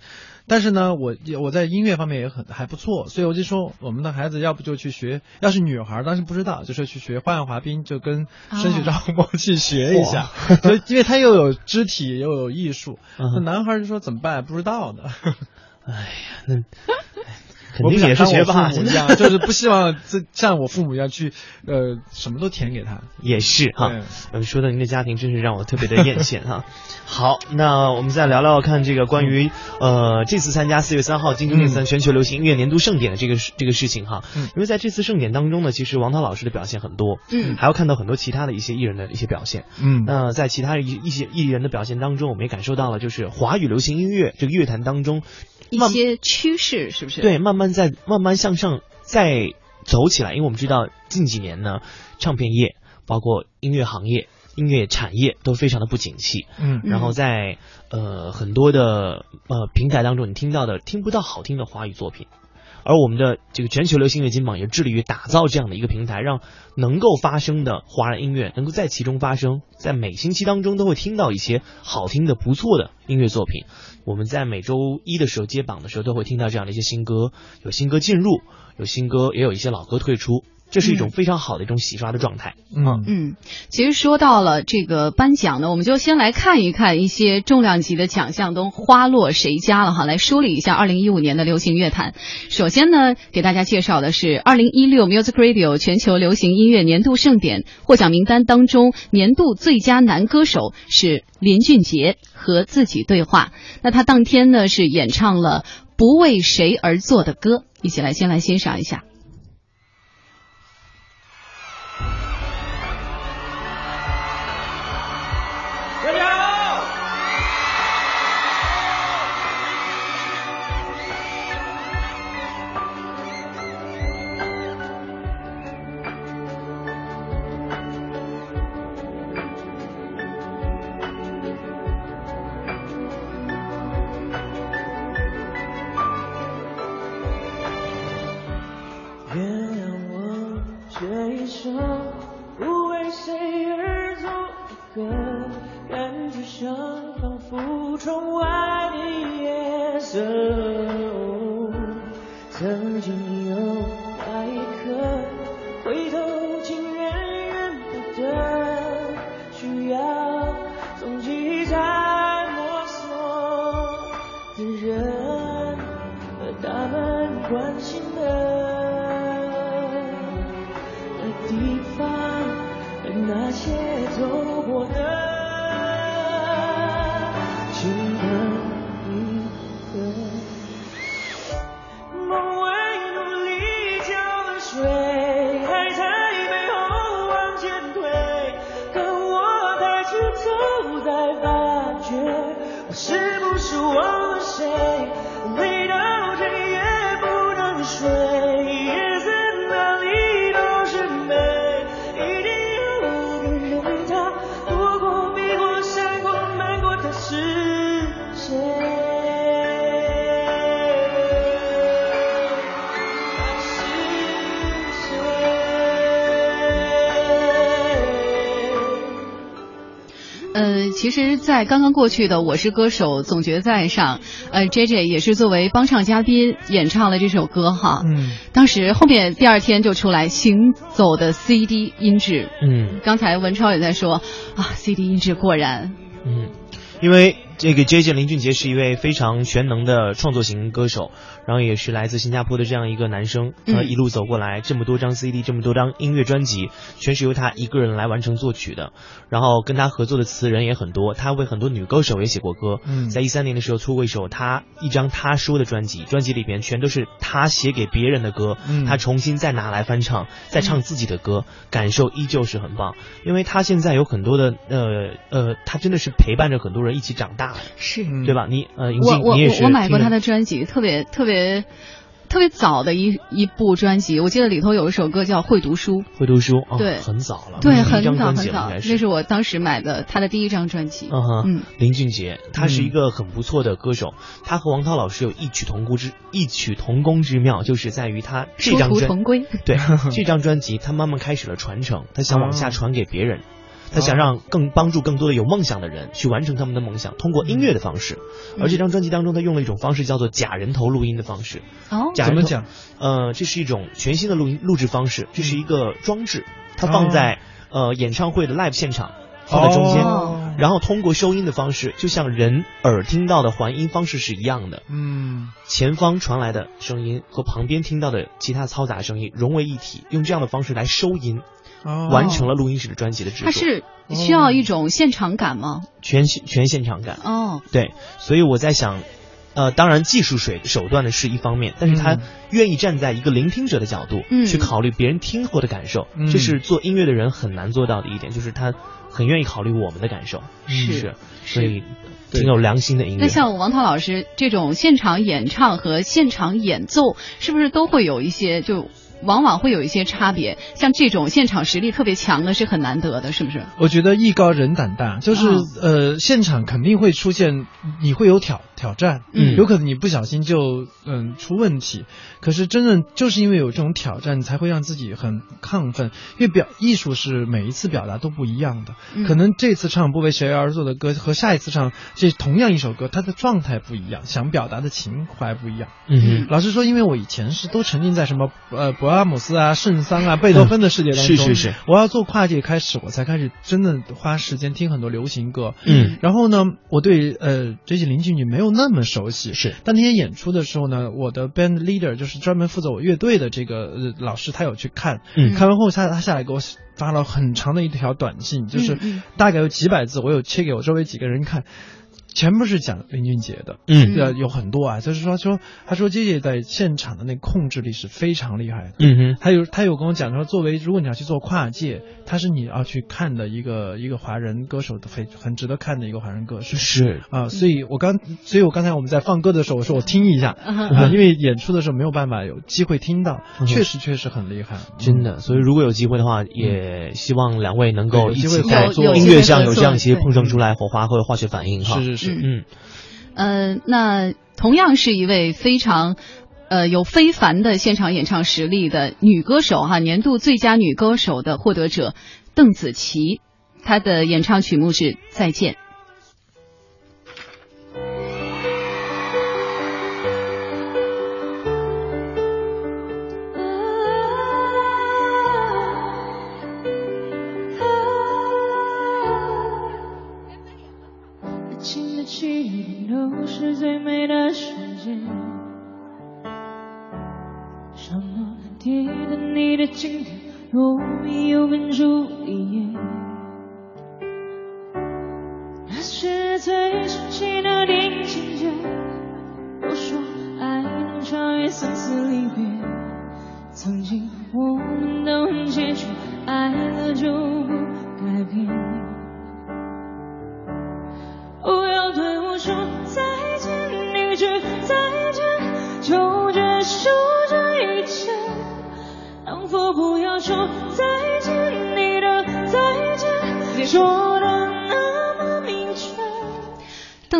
但是呢，我我在音乐方面也很还不错，所以我就说我们的孩子要不就去学，要是女孩当时不知道，就是去学花样滑冰，就跟申雪昭光去学一下，所以因为他又有肢体又有艺术。那男孩就说怎么办？不知道呢。哎呀，那。肯定也是学霸 一样，就是不希望这像我父母一样去，呃，什么都填给他。也是哈，嗯，说到您的家庭真是让我特别的艳羡哈。好，那我们再聊聊看这个关于呃这次参加四月三号金钟奖全球流行音乐年度盛典的这个这个事情哈。嗯。因为在这次盛典当中呢，其实王涛老师的表现很多，嗯，还要看到很多其他的一些艺人的一些表现，嗯。那在其他一一些艺人的表现当中，我们也感受到了，就是华语流行音乐这个乐坛当中。一些趋势是不是？对，慢慢在慢慢向上再走起来，因为我们知道近几年呢，唱片业包括音乐行业、音乐产业都非常的不景气。嗯，然后在呃很多的呃平台当中，你听到的听不到好听的华语作品。而我们的这个全球流行乐金榜也致力于打造这样的一个平台，让能够发声的华人音乐能够在其中发声，在每星期当中都会听到一些好听的、不错的音乐作品。我们在每周一的时候接榜的时候，都会听到这样的一些新歌，有新歌进入，有新歌，也有一些老歌退出。这是一种非常好的一种洗刷的状态。嗯嗯，其实说到了这个颁奖呢，我们就先来看一看一些重量级的奖项都花落谁家了哈。来梳理一下二零一五年的流行乐坛。首先呢，给大家介绍的是二零一六 Music Radio 全球流行音乐年度盛典获奖名单当中，年度最佳男歌手是林俊杰和自己对话。那他当天呢是演唱了不为谁而作的歌，一起来先来欣赏一下。其实，在刚刚过去的《我是歌手》总决赛上，呃，J J 也是作为帮唱嘉宾演唱了这首歌哈。嗯。当时后面第二天就出来行走的 C D 音质。嗯。刚才文超也在说啊，C D 音质果然。嗯，因为。这个 J J 林俊杰是一位非常全能的创作型歌手，然后也是来自新加坡的这样一个男生，他一路走过来，这么多张 CD，这么多张音乐专辑，全是由他一个人来完成作曲的。然后跟他合作的词人也很多，他为很多女歌手也写过歌。嗯在一三年的时候出过一首他一张他说的专辑，专辑里边全都是他写给别人的歌，他重新再拿来翻唱，再唱自己的歌，感受依旧是很棒。因为他现在有很多的呃呃，他真的是陪伴着很多人一起长大。是，对吧？你呃，我我我我买过他的专辑，特别特别特别早的一一部专辑，我记得里头有一首歌叫《会读书》。会读书，哦对，很早了，对，很早很早，那是我当时买的他的第一张专辑。嗯哼，林俊杰，他是一个很不错的歌手，他和王涛老师有异曲同工之异曲同工之妙，就是在于他这张专对 这张专辑，他慢慢开始了传承，他想往下传给别人。他想让更帮助更多的有梦想的人去完成他们的梦想，通过音乐的方式。而这张专辑当中，他用了一种方式叫做假人头录音的方式。哦，怎么讲？呃，这是一种全新的录音录制方式，这是一个装置，它放在呃演唱会的 live 现场，放在中间，然后通过收音的方式，就像人耳听到的环音方式是一样的。嗯，前方传来的声音和旁边听到的其他嘈杂声音融为一体，用这样的方式来收音。完成了录音室的专辑的制作，它是需要一种现场感吗？全全现场感。哦，对，所以我在想，呃，当然技术水手段的是一方面，但是他愿意站在一个聆听者的角度去考虑别人听后的感受，这是做音乐的人很难做到的一点，就是他很愿意考虑我们的感受，是是，所以挺有良心的音乐。那像王涛老师这种现场演唱和现场演奏，是不是都会有一些就？往往会有一些差别，像这种现场实力特别强的是很难得的，是不是？我觉得艺高人胆大，就是呃，现场肯定会出现，你会有挑挑战，嗯，有可能你不小心就嗯出问题。可是真正就是因为有这种挑战，才会让自己很亢奋。因为表艺术是每一次表达都不一样的，可能这次唱不为谁而作的歌和下一次唱这同样一首歌，它的状态不一样，想表达的情怀不一样。嗯，老实说，因为我以前是都沉浸在什么呃。勃拉姆斯啊，圣桑啊，贝多芬的世界当中，是是是。我要做跨界开始，我才开始真的花时间听很多流行歌。嗯。然后呢，我对呃这些林俊杰没有那么熟悉。是。但那天演出的时候呢，我的 band leader 就是专门负责我乐队的这个老师，他有去看。嗯。看完后，他他下来给我发了很长的一条短信，就是大概有几百字，我有切给我周围几个人看。全部是讲林俊杰的，嗯，呃，有很多啊，就是说说，他说杰杰在现场的那控制力是非常厉害的，嗯哼，他有他有跟我讲说，作为如果你要去做跨界，他是你要去看的一个一个华人歌手的非很值得看的一个华人歌手，是。啊，所以我刚，所以我刚才我们在放歌的时候，我说我听一下，啊，因为演出的时候没有办法有机会听到，确实确实很厉害，真的，所以如果有机会的话，也希望两位能够一起在做音乐上有这样一些碰撞出来火花或者化学反应哈，是是是。嗯，呃，那同样是一位非常，呃，有非凡的现场演唱实力的女歌手哈，年度最佳女歌手的获得者邓紫棋，她的演唱曲目是《再见》。是最美的瞬间什么铁达你的经典罗密欧跟茱丽叶那些最煽情的电影情节都说爱能超越生死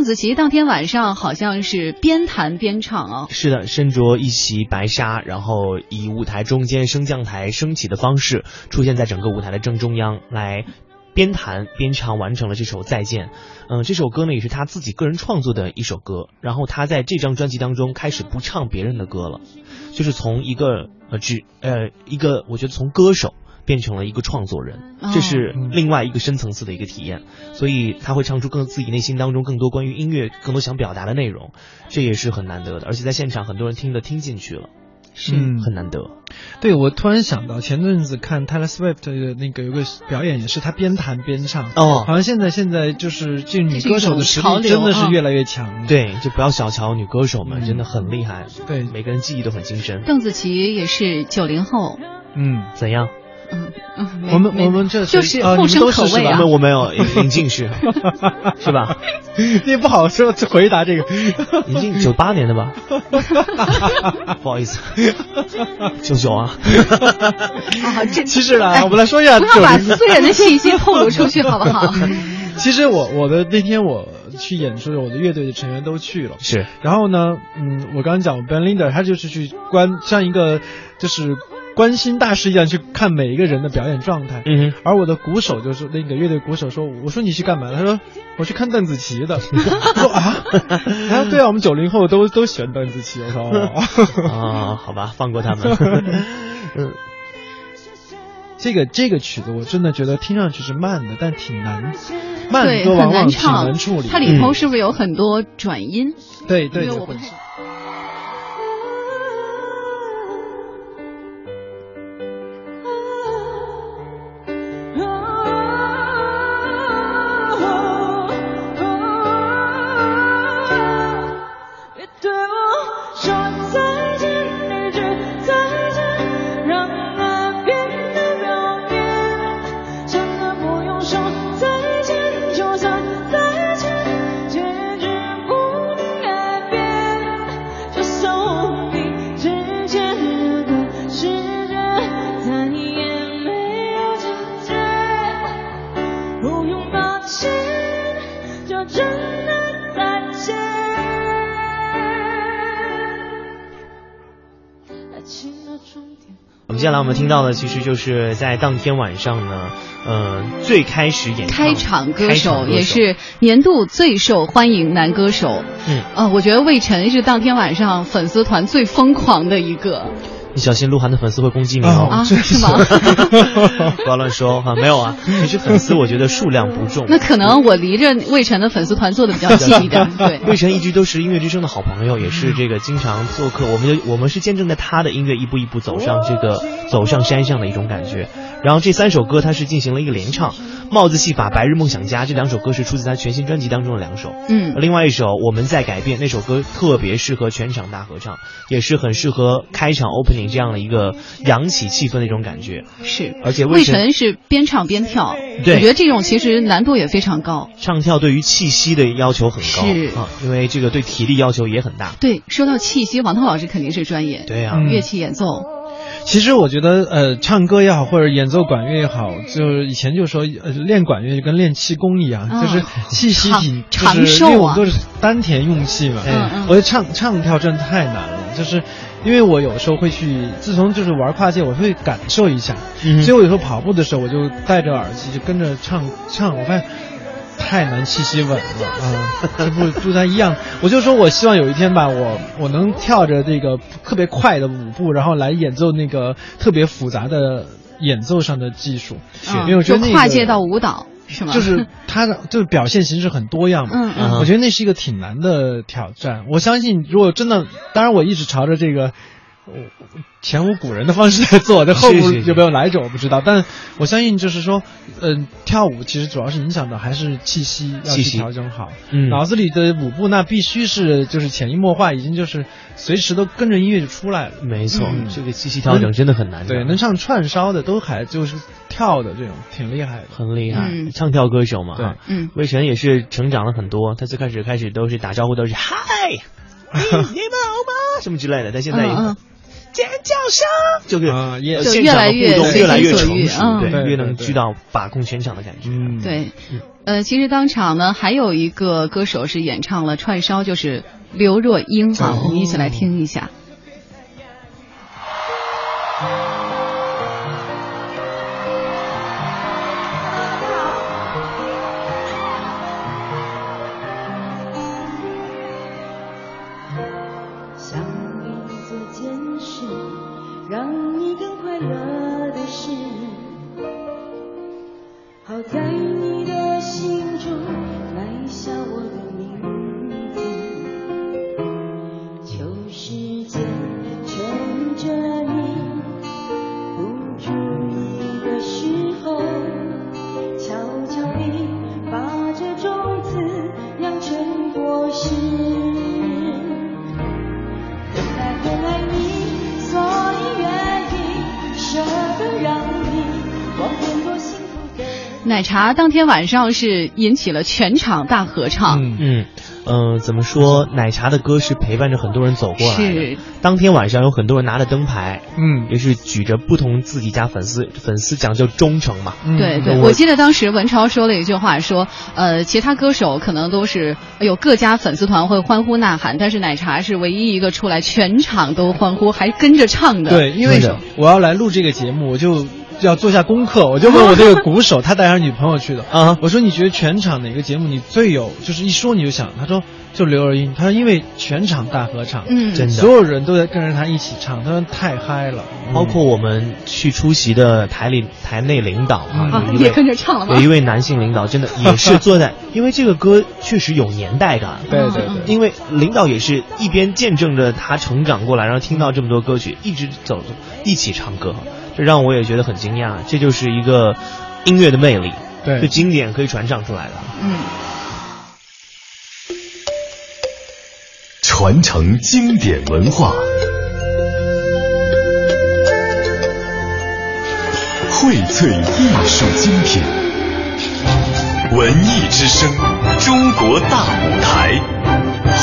子琪当天晚上好像是边弹边唱啊。是的，身着一袭白纱，然后以舞台中间升降台升起的方式出现在整个舞台的正中央来。边弹边唱完成了这首《再见》。嗯，这首歌呢也是他自己个人创作的一首歌。然后他在这张专辑当中开始不唱别人的歌了，就是从一个呃只呃一个我觉得从歌手变成了一个创作人，这是另外一个深层次的一个体验。所以他会唱出更自己内心当中更多关于音乐更多想表达的内容，这也是很难得的。而且在现场很多人听的听进去了。是很难得，对我突然想到前阵子看 Taylor Swift 的那个有个表演，也是她边弹边唱哦，好像现在现在就是这女歌手的实力真的是越来越强，对，就不要小瞧女歌手们，真的很厉害，对，每个人记忆都很精深。邓紫棋也是九零后，嗯，怎样？嗯嗯，我们我们这就是后生可畏啊，我没有引进去 是吧？你也不好说回答这个，引进九八年的吧？不好意思，九九啊。啊，这其实呢，我们来说一下，不要把私人的信息透露出去，好不好？其实我我的那天我去演出，我的乐队的成员都去了，是。然后呢，嗯，我刚刚讲 Ben Linder，他就是去关像一个就是。关心大师一样去看每一个人的表演状态，嗯，而我的鼓手就是那个乐队鼓手说，我说你去干嘛？他说我去看邓紫棋的。说啊，啊对啊，我们九零后都都喜欢邓紫棋。我说 啊，好吧，放过他们。嗯，这个这个曲子我真的觉得听上去是慢的，但挺难，慢歌往往挺难处理。它里头是不是有很多转音？对对。接下来我们听到的，其实就是在当天晚上呢，呃，最开始演开场歌手，也是年度最受欢迎男歌手。嗯，呃，我觉得魏晨是当天晚上粉丝团最疯狂的一个。你小心鹿晗的粉丝会攻击你哦！啊，是吗？不要乱说哈，没有啊。其实粉丝我觉得数量不重。那可能我离着魏晨的粉丝团做的比较近一点。对，魏晨一直都是音乐之声的好朋友，也是这个经常做客。我们我们是见证着他的音乐一步一步走上这个走上山上的一种感觉。然后这三首歌他是进行了一个联唱，《帽子戏法》《白日梦想家》这两首歌是出自他全新专辑当中的两首。嗯，另外一首《我们在改变》那首歌特别适合全场大合唱，也是很适合开场 opening 这样的一个。扬起气氛的一种感觉是，而且魏晨是边唱边跳，对，我觉得这种其实难度也非常高。唱跳对于气息的要求很高，是啊，因为这个对体力要求也很大。对，说到气息，王涛老师肯定是专业，对啊，乐器演奏。其实我觉得，呃，唱歌也好，或者演奏管乐也好，就是以前就说，呃，练管乐就跟练气功一样，就是气息挺长寿啊，因为我们都是丹田用气嘛。嗯嗯。我觉得唱唱跳真的太难了，就是。因为我有时候会去，自从就是玩跨界，我会感受一下，所以我有时候跑步的时候，我就戴着耳机就跟着唱唱，我发现太难气息稳了啊，这不 不太一样。我就说我希望有一天吧，我我能跳着这个特别快的舞步，然后来演奏那个特别复杂的演奏上的技术，因为我觉得那个跨界到舞蹈。是吗？就是他的，就是表现形式很多样嘛。嗯嗯。我觉得那是一个挺难的挑战。我相信，如果真的，当然我一直朝着这个。前无古人的方式在做，这后无有没有来者我不知道，但我相信就是说，嗯，跳舞其实主要是影响的还是气息要去调整好，嗯，脑子里的舞步那必须是就是潜移默化，已经就是随时都跟着音乐就出来了。没错，这个气息调整真的很难。对，能唱串烧的都还就是跳的这种挺厉害的，很厉害，唱跳歌手嘛。对，嗯，魏晨也是成长了很多，他最开始开始都是打招呼都是嗨，你们好吗？什么之类的，但现在。尖叫声，就是啊，也就越来越来越成熟，对，越能聚到把控全场的感觉。对，呃，其实当场呢还有一个歌手是演唱了串烧，就是刘若英啊，我们一起来听一下。love. 茶当天晚上是引起了全场大合唱。嗯嗯嗯，怎么说？奶茶的歌是陪伴着很多人走过来的。是。当天晚上有很多人拿着灯牌，嗯，也是举着不同自己家粉丝粉丝讲究忠诚嘛。对对，我记得当时文超说了一句话，说呃，其他歌手可能都是有各家粉丝团会欢呼呐喊，但是奶茶是唯一一个出来全场都欢呼还跟着唱的。对，因为我要来录这个节目，我就。要做下功课，我就问我这个鼓手，他带上女朋友去的啊。我说你觉得全场哪个节目你最有，就是一说你就想。他说就刘若英，他说因为全场大合唱，嗯，真的，所有人都在跟着他一起唱，他说太嗨了。包括我们去出席的台里台内领导啊，也跟着唱了吗？有一位男性领导真的也是坐在，因为这个歌确实有年代感。对对对，因为领导也是一边见证着他成长过来，然后听到这么多歌曲，一直走一起唱歌。这让我也觉得很惊讶，这就是一个音乐的魅力，对，就经典可以传唱出来的。嗯，传承经典文化，荟萃艺术精品，文艺之声，中国大舞台，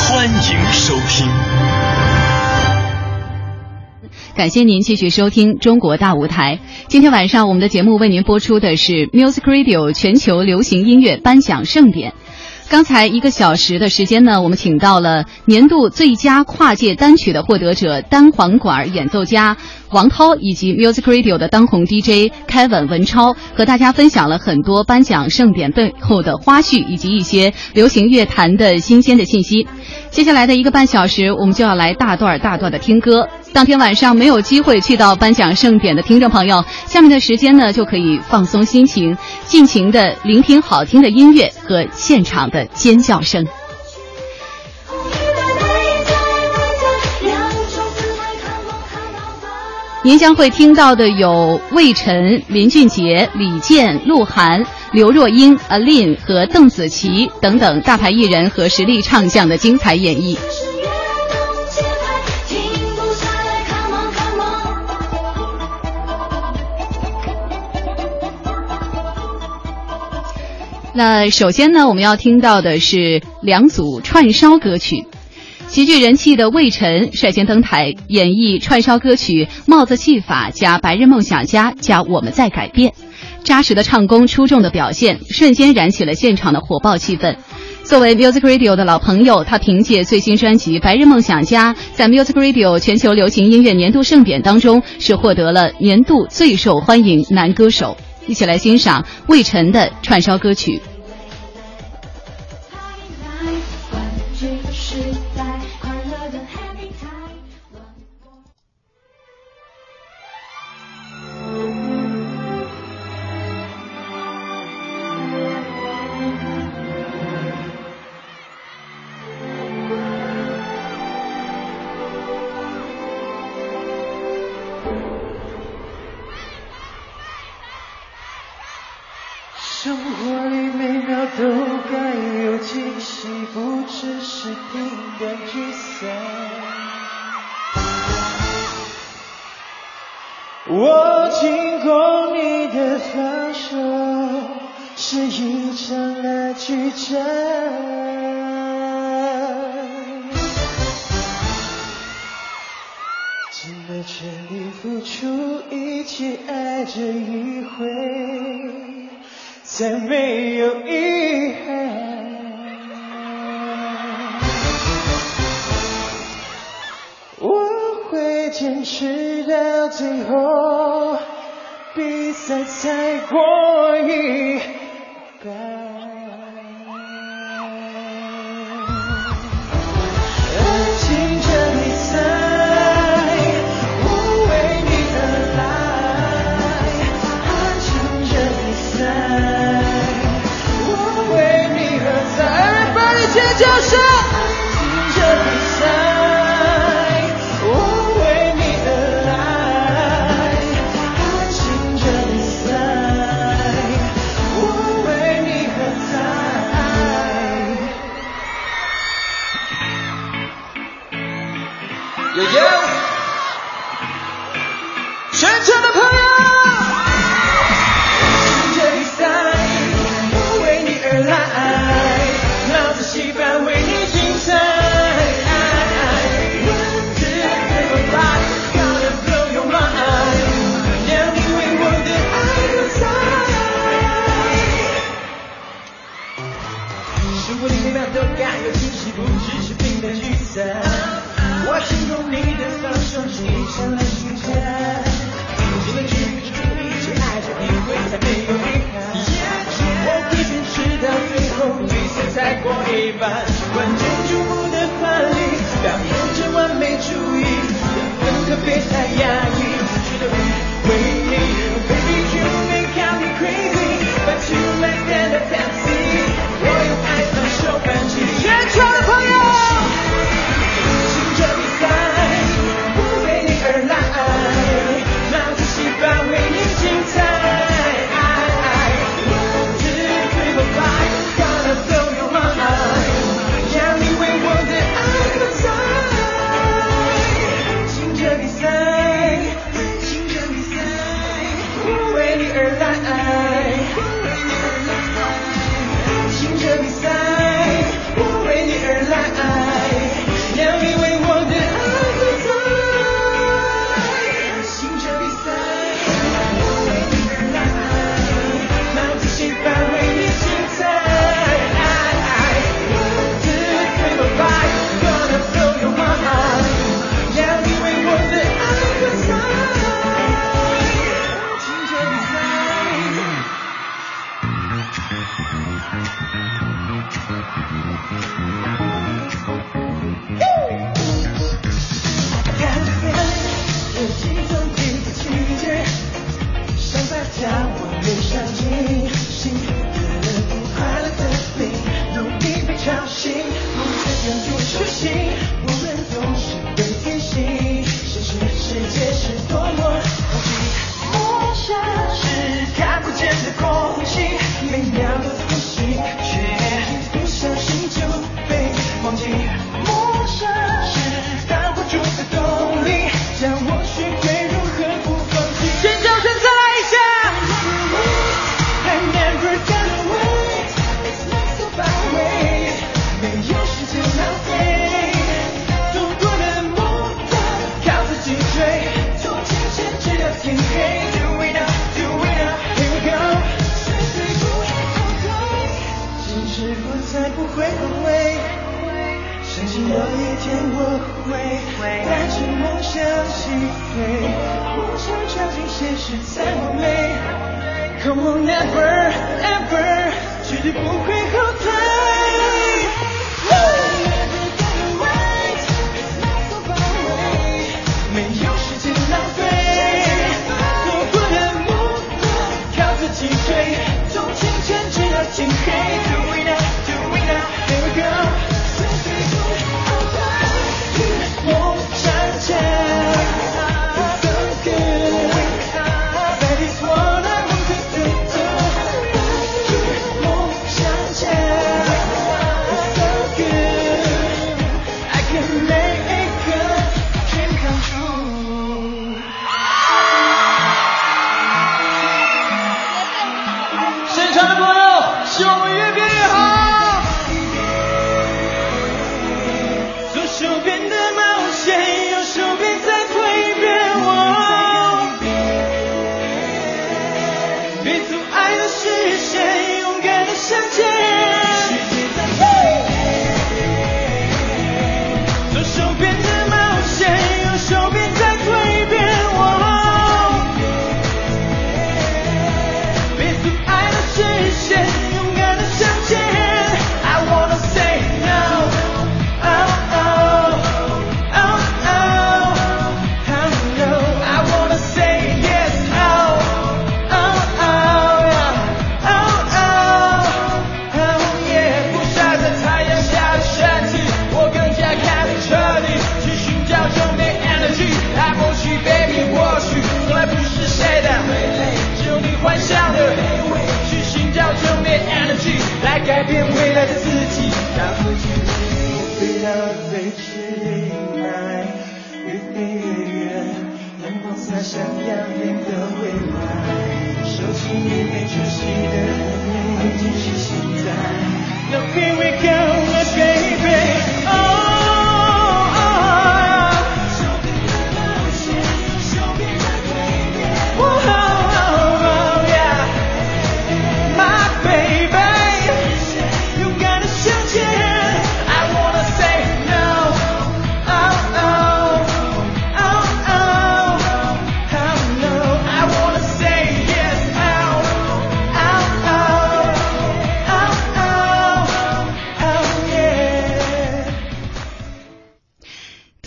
欢迎收听。感谢您继续收听《中国大舞台》。今天晚上我们的节目为您播出的是 Music Radio 全球流行音乐颁奖盛典。刚才一个小时的时间呢，我们请到了年度最佳跨界单曲的获得者单簧管演奏家王涛，以及 Music Radio 的当红 DJ Kevin 文超，和大家分享了很多颁奖盛典背后的花絮，以及一些流行乐坛的新鲜的信息。接下来的一个半小时，我们就要来大段大段的听歌。当天晚上没有机会去到颁奖盛典的听众朋友，下面的时间呢，就可以放松心情，尽情的聆听好听的音乐和现场的尖叫声。您将会听到的有魏晨、林俊杰、李健、鹿晗、刘若英、阿令和邓紫棋等等大牌艺人和实力唱将的精彩演绎。那首先呢，我们要听到的是两组串烧歌曲。极具人气的魏晨率先登台演绎串烧歌曲《帽子戏法》加《白日梦想家》加《我们在改变》，扎实的唱功、出众的表现，瞬间燃起了现场的火爆气氛。作为 Music Radio 的老朋友，他凭借最新专辑《白日梦想家》在 Music Radio 全球流行音乐年度盛典当中是获得了年度最受欢迎男歌手。一起来欣赏魏晨的串烧歌曲。是一场爱之战，尽了全力付出一切爱这一回，再没有遗憾。我会坚持到最后，比赛才过瘾。back. 最迟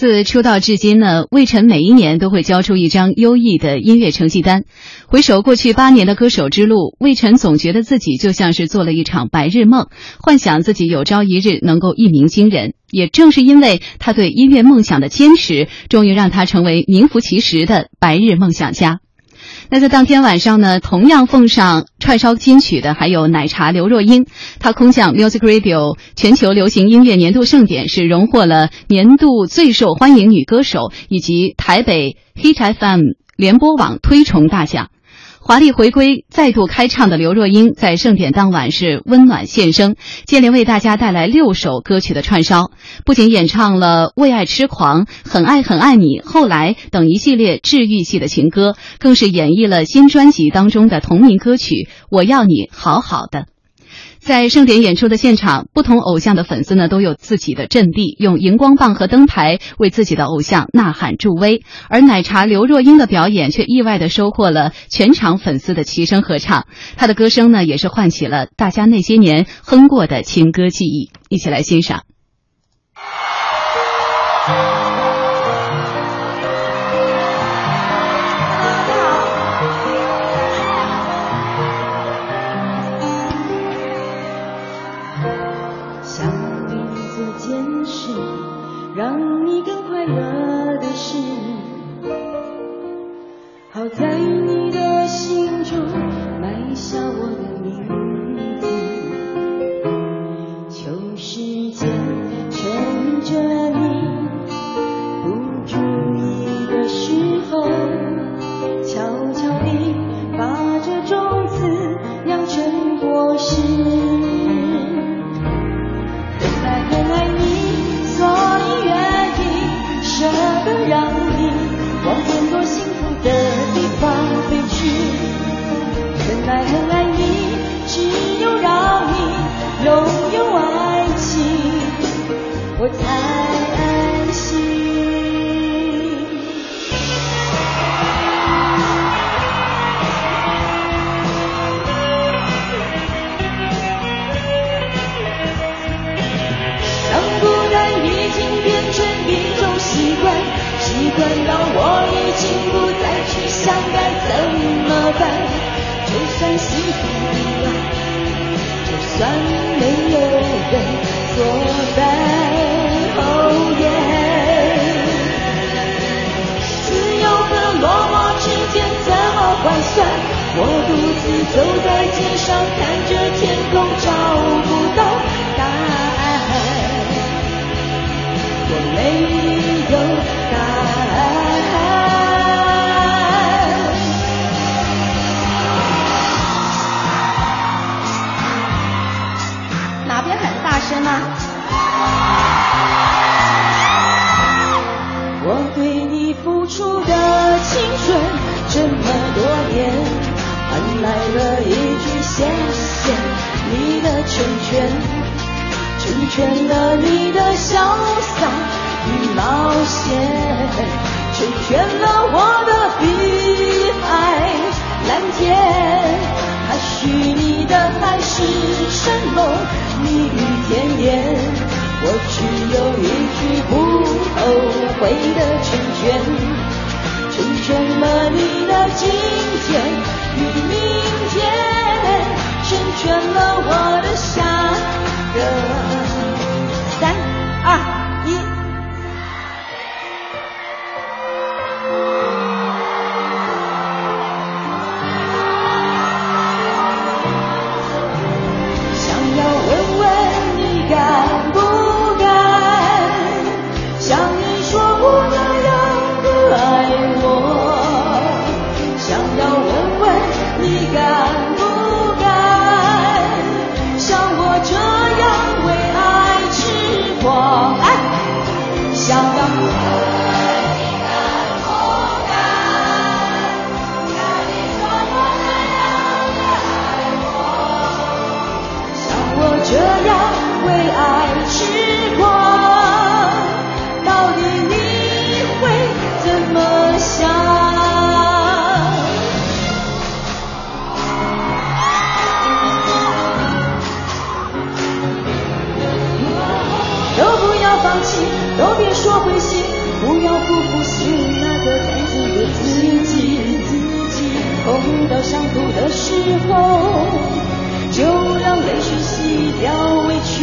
自出道至今呢，魏晨每一年都会交出一张优异的音乐成绩单。回首过去八年的歌手之路，魏晨总觉得自己就像是做了一场白日梦，幻想自己有朝一日能够一鸣惊人。也正是因为他对音乐梦想的坚持，终于让他成为名副其实的白日梦想家。那在当天晚上呢，同样奉上串烧金曲的还有奶茶刘若英，她空降 Music Radio 全球流行音乐年度盛典，是荣获了年度最受欢迎女歌手以及台北 Hit FM 联播网推崇大奖。华丽回归，再度开唱的刘若英在盛典当晚是温暖现声，接连为大家带来六首歌曲的串烧，不仅演唱了《为爱痴狂》《很爱很爱你》《后来》等一系列治愈系的情歌，更是演绎了新专辑当中的同名歌曲《我要你好好的》。在盛典演出的现场，不同偶像的粉丝呢都有自己的阵地，用荧光棒和灯牌为自己的偶像呐喊助威。而奶茶刘若英的表演却意外的收获了全场粉丝的齐声合唱，她的歌声呢也是唤起了大家那些年哼过的情歌记忆。一起来欣赏。好在你的心中埋下我的名字，求时间趁着你不注意的时候，悄悄地把这种子酿成果实。很爱很爱你，所以愿意舍得让你往很多幸福的爱很爱你，只有让你拥有爱情，我才安心。当孤单已经变成一种习惯，习惯到我已经不再去想该怎么办。就算幸福以外，就算没有人作伴。哦耶！自由和落寞之间怎么换算？我独自走在街上，看着天空，找不到答案。我没有答案。边很大声啊？我对你付出的青春这么多年，换来了一句谢谢你的成全。成全了你的潇洒与冒险，成全了我的碧海蓝天。他许你的海誓山盟，蜜语甜言，我只有一句不后悔的成全，成全。了你的今天与明天，成全了我的下个。到伤口的时候，就让泪水洗掉委屈。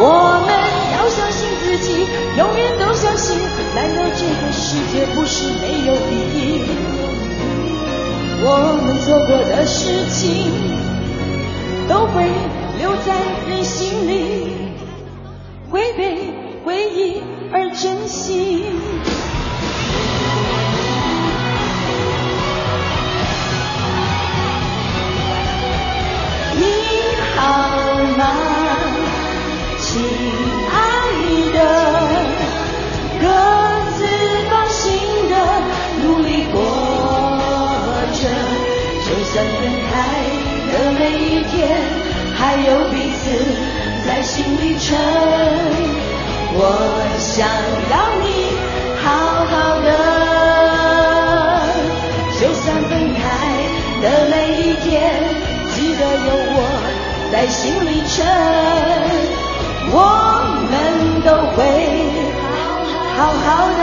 我们要相信自己，永远都相信。难道这个世界不是没有意义？我们做过的事情，都会留在人心里，会被回忆而珍惜。爱的每一天，还有彼此在心里撑。我想要你好好的，就算分开的每一天，记得有我在心里撑。我们都会。好好的，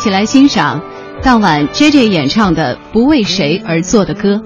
起来欣赏当晚 J J 演唱的《不为谁而作的歌》。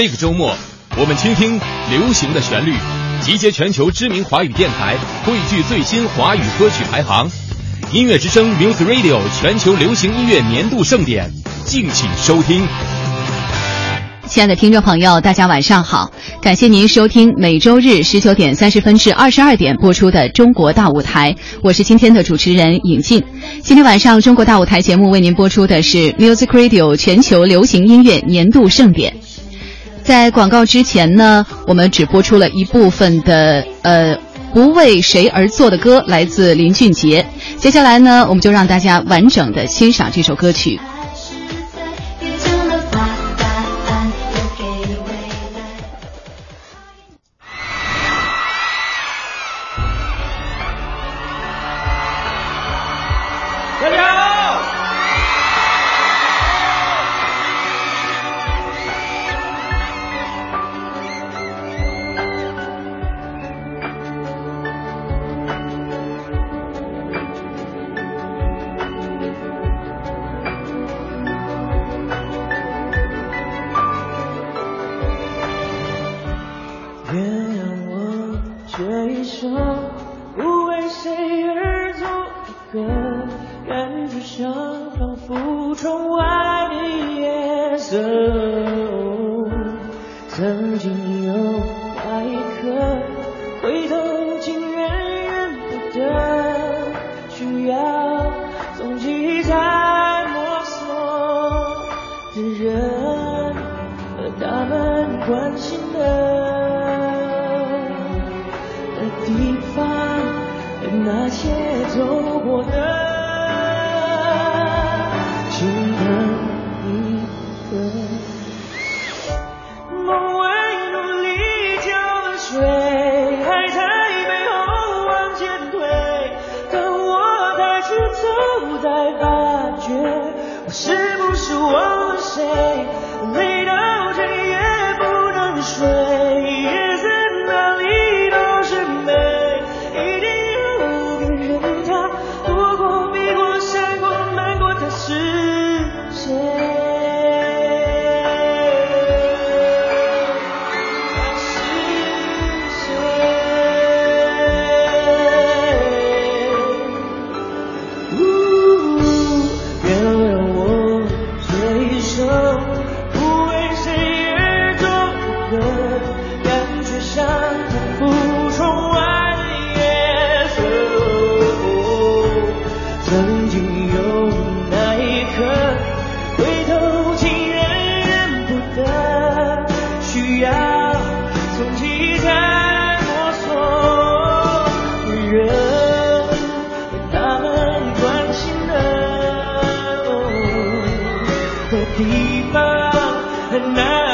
这个周末，我们倾听流行的旋律，集结全球知名华语电台，汇聚最新华语歌曲排行。音乐之声 Music Radio 全球流行音乐年度盛典，敬请收听。亲爱的听众朋友，大家晚上好！感谢您收听每周日十九点三十分至二十二点播出的《中国大舞台》，我是今天的主持人尹静。今天晚上《中国大舞台》节目为您播出的是 Music Radio 全球流行音乐年度盛典。在广告之前呢，我们只播出了一部分的呃不为谁而作的歌，来自林俊杰。接下来呢，我们就让大家完整的欣赏这首歌曲。now.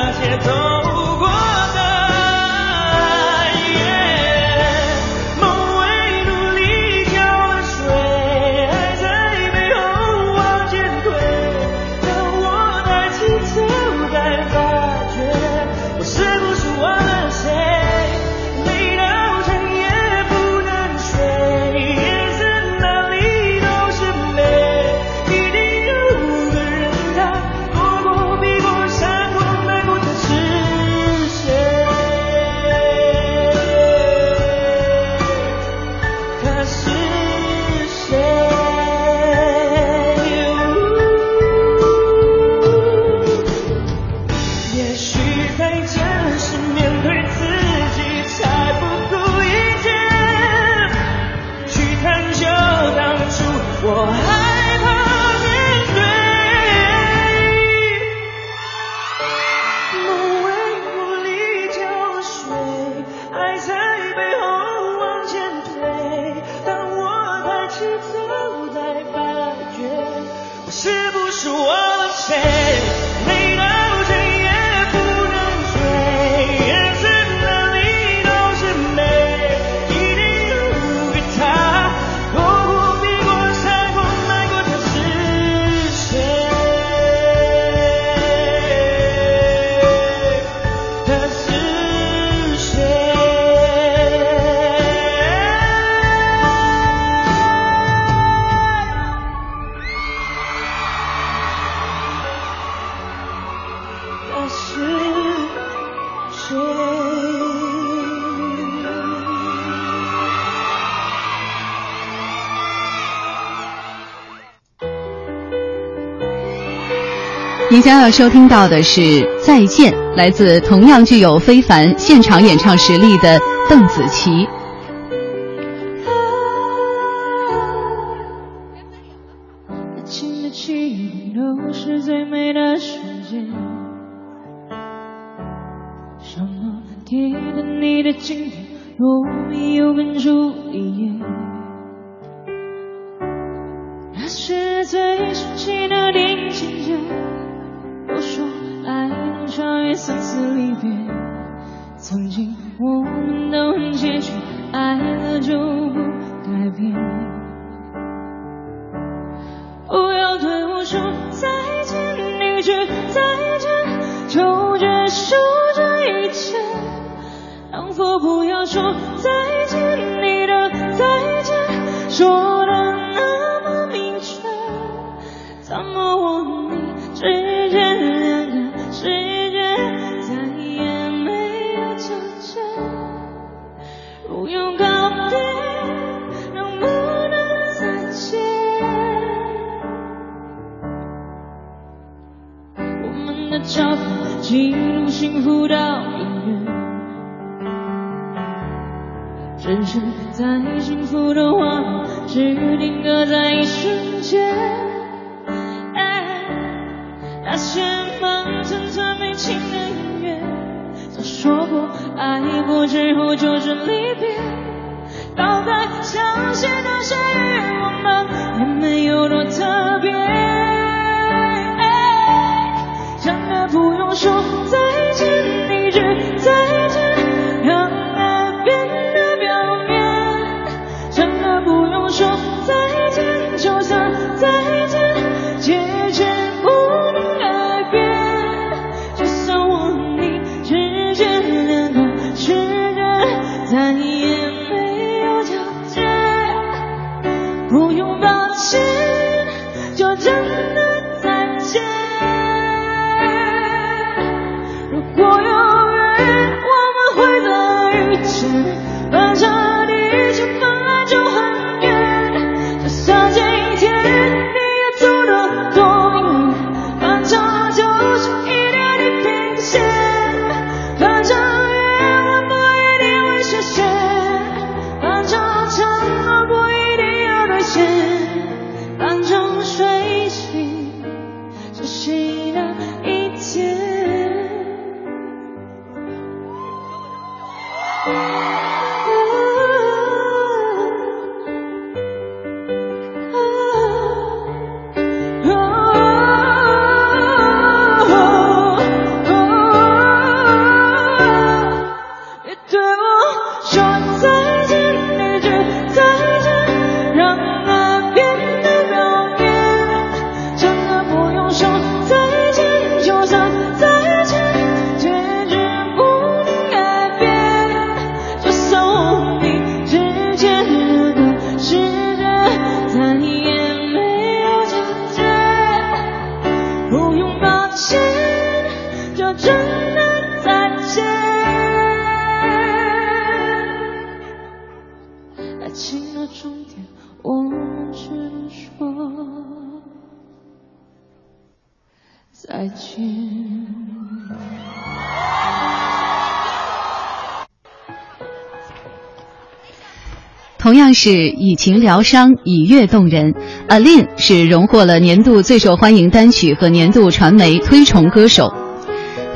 将要收听到的是再见来自同样具有非凡现场演唱实力的邓紫棋。同样是以情疗伤以乐动人。Alin 是荣获了年度最受欢迎单曲和年度传媒推崇歌手。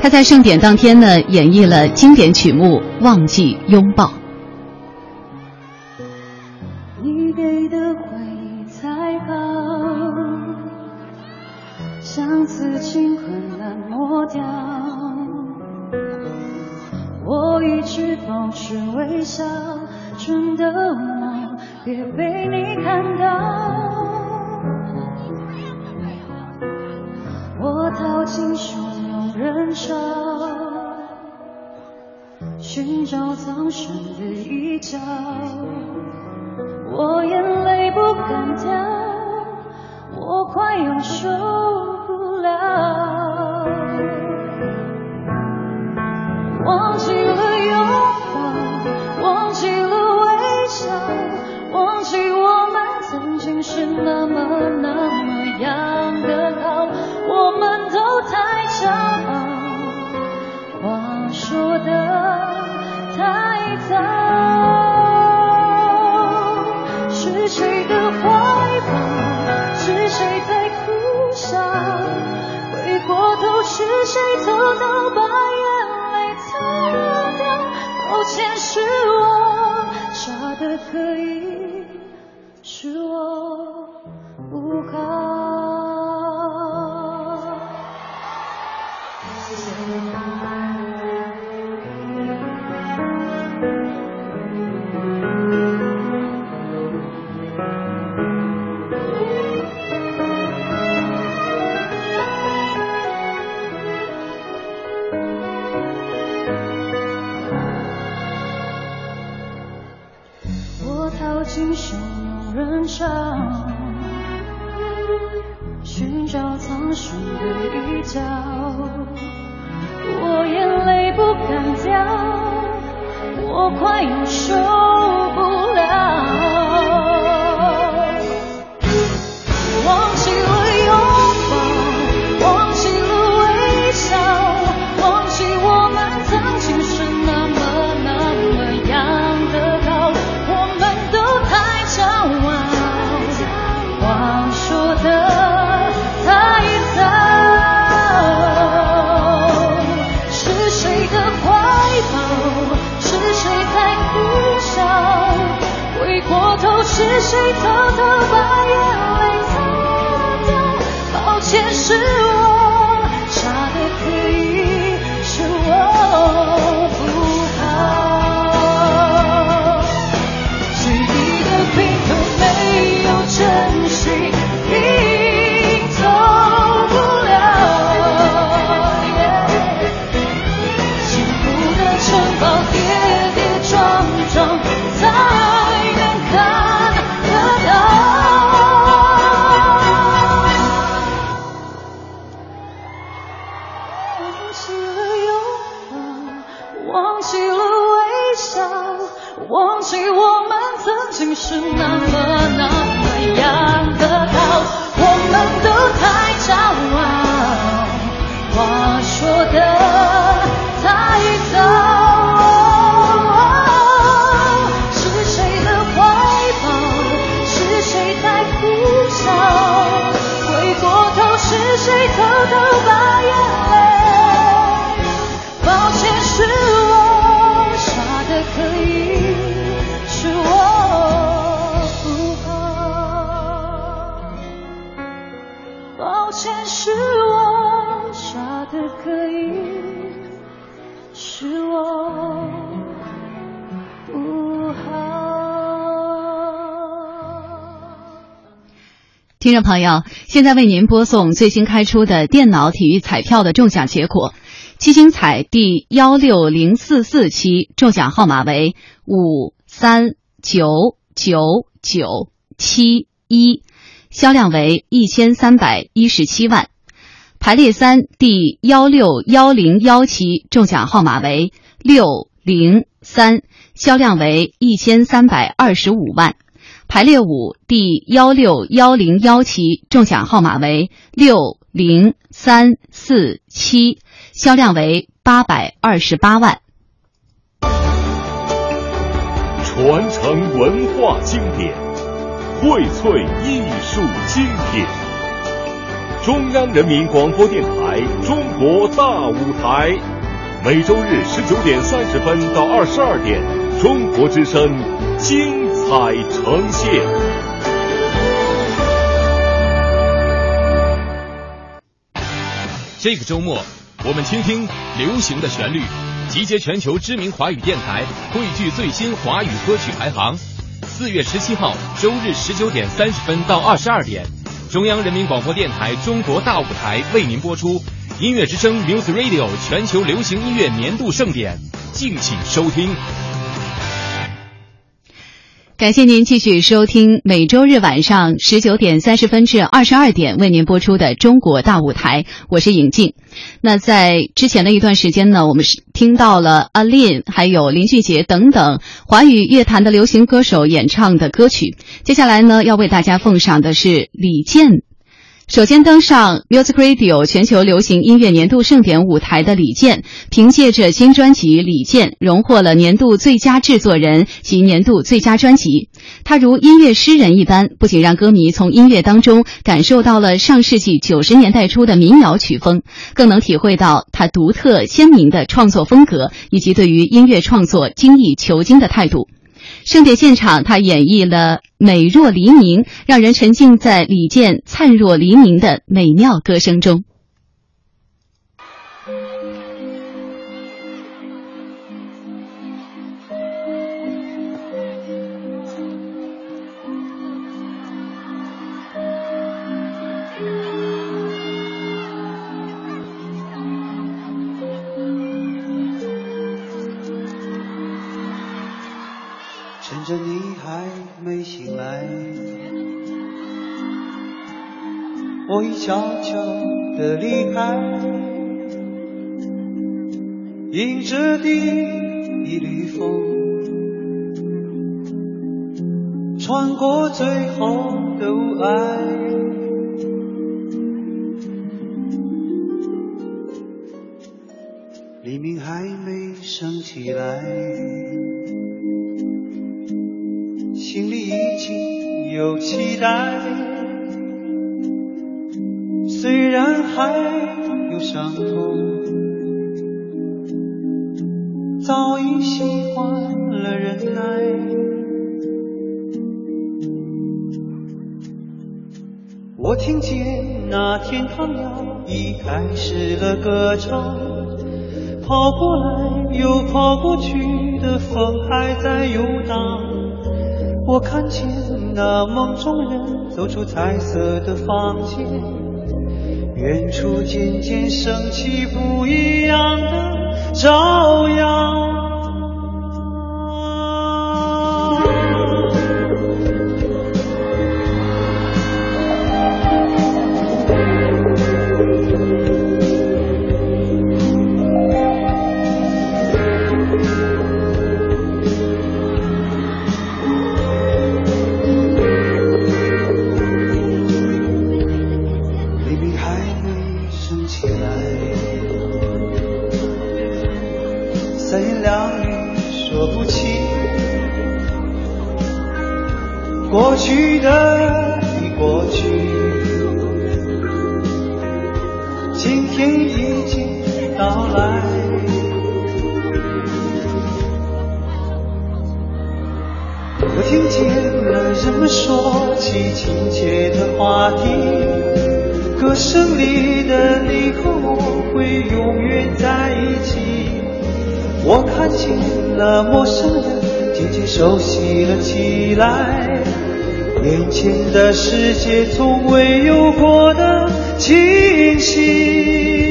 他在盛典当天呢演绎了经典曲目忘记拥抱。听众朋友，现在为您播送最新开出的电脑体育彩票的中奖结果。七星彩第幺六零四四期中奖号码为五三九九九七一，销量为一千三百一十七万。排列三第幺六幺零幺期中奖号码为六零三，销量为一千三百二十五万。排列五第幺六幺零幺期中奖号码为六零三四七，销量为八百二十八万。传承文化经典，荟萃艺术精品。中央人民广播电台《中国大舞台》，每周日十九点三十分到二十二点，中国之声精彩呈现。这个周末，我们倾听流行的旋律，集结全球知名华语电台，汇聚最新华语歌曲排行。四月十七号周日十九点三十分到二十二点，中央人民广播电台《中国大舞台》为您播出音乐之声 Music Radio 全球流行音乐年度盛典，敬请收听。感谢您继续收听每周日晚上十九点三十分至二十二点为您播出的《中国大舞台》，我是尹静。那在之前的一段时间呢，我们是听到了阿令还有林俊杰等等华语乐坛的流行歌手演唱的歌曲。接下来呢，要为大家奉上的是李健。首先登上 Music Radio 全球流行音乐年度盛典舞台的李健，凭借着新专辑《李健》荣获了年度最佳制作人及年度最佳专辑。他如音乐诗人一般，不仅让歌迷从音乐当中感受到了上世纪九十年代初的民谣曲风，更能体会到他独特鲜明的创作风格以及对于音乐创作精益求精的态度。盛典现场，他演绎了《美若黎明》，让人沉浸在李健灿若黎明的美妙歌声中。悄悄地离开，迎着第一缕风，穿过最后的雾霭。黎明还没升起来。心里已经有期待，虽然还有伤痛，早已习惯了忍耐。我听见那天堂鸟已开始了歌唱，跑过来又跑过去的风还在游荡。我看见那梦中人走出彩色的房间，远处渐渐升起不一样的朝阳。说不清过去的已过去今天已经到来。我听见了人们说起亲切的话题歌声里的你和我会永远在一起。我看见了陌生人渐渐熟悉了起来。眼前的世界从未有过的清晰。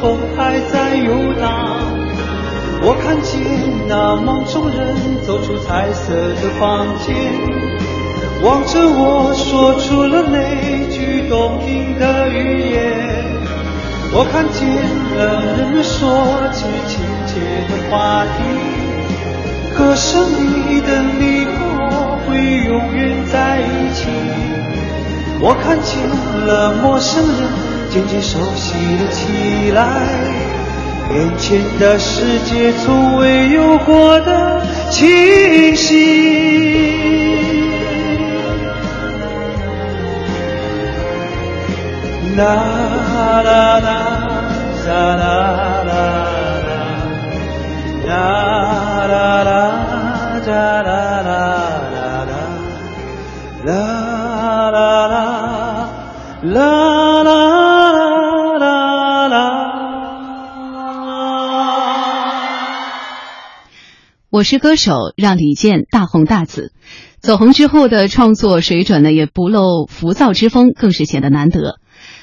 风还在游荡，我看见那梦中人走出彩色的房间，望着我说出了那句动听的语言。我看见了人们说起亲切的话题，歌声里的你我会永远在一起。我看见了陌生人。渐渐熟悉了起来，眼前的世界从未有过的清晰。啦啦啦，啦啦啦啦，啦啦啦，啦啦啦我是歌手，让李健大红大紫。走红之后的创作水准呢，也不露浮躁之风，更是显得难得。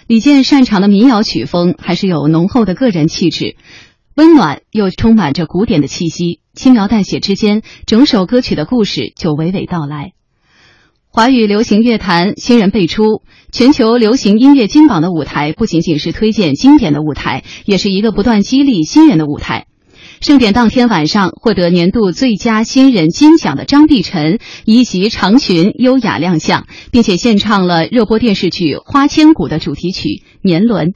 李健擅长的民谣曲风，还是有浓厚的个人气质，温暖又充满着古典的气息，轻描淡写之间，整首歌曲的故事就娓娓道来。华语流行乐坛新人辈出，全球流行音乐金榜的舞台，不仅仅是推荐经典的舞台，也是一个不断激励新人的舞台。盛典当天晚上，获得年度最佳新人金奖的张碧晨一袭长裙优雅亮相，并且献唱了热播电视剧《花千骨》的主题曲《年轮》。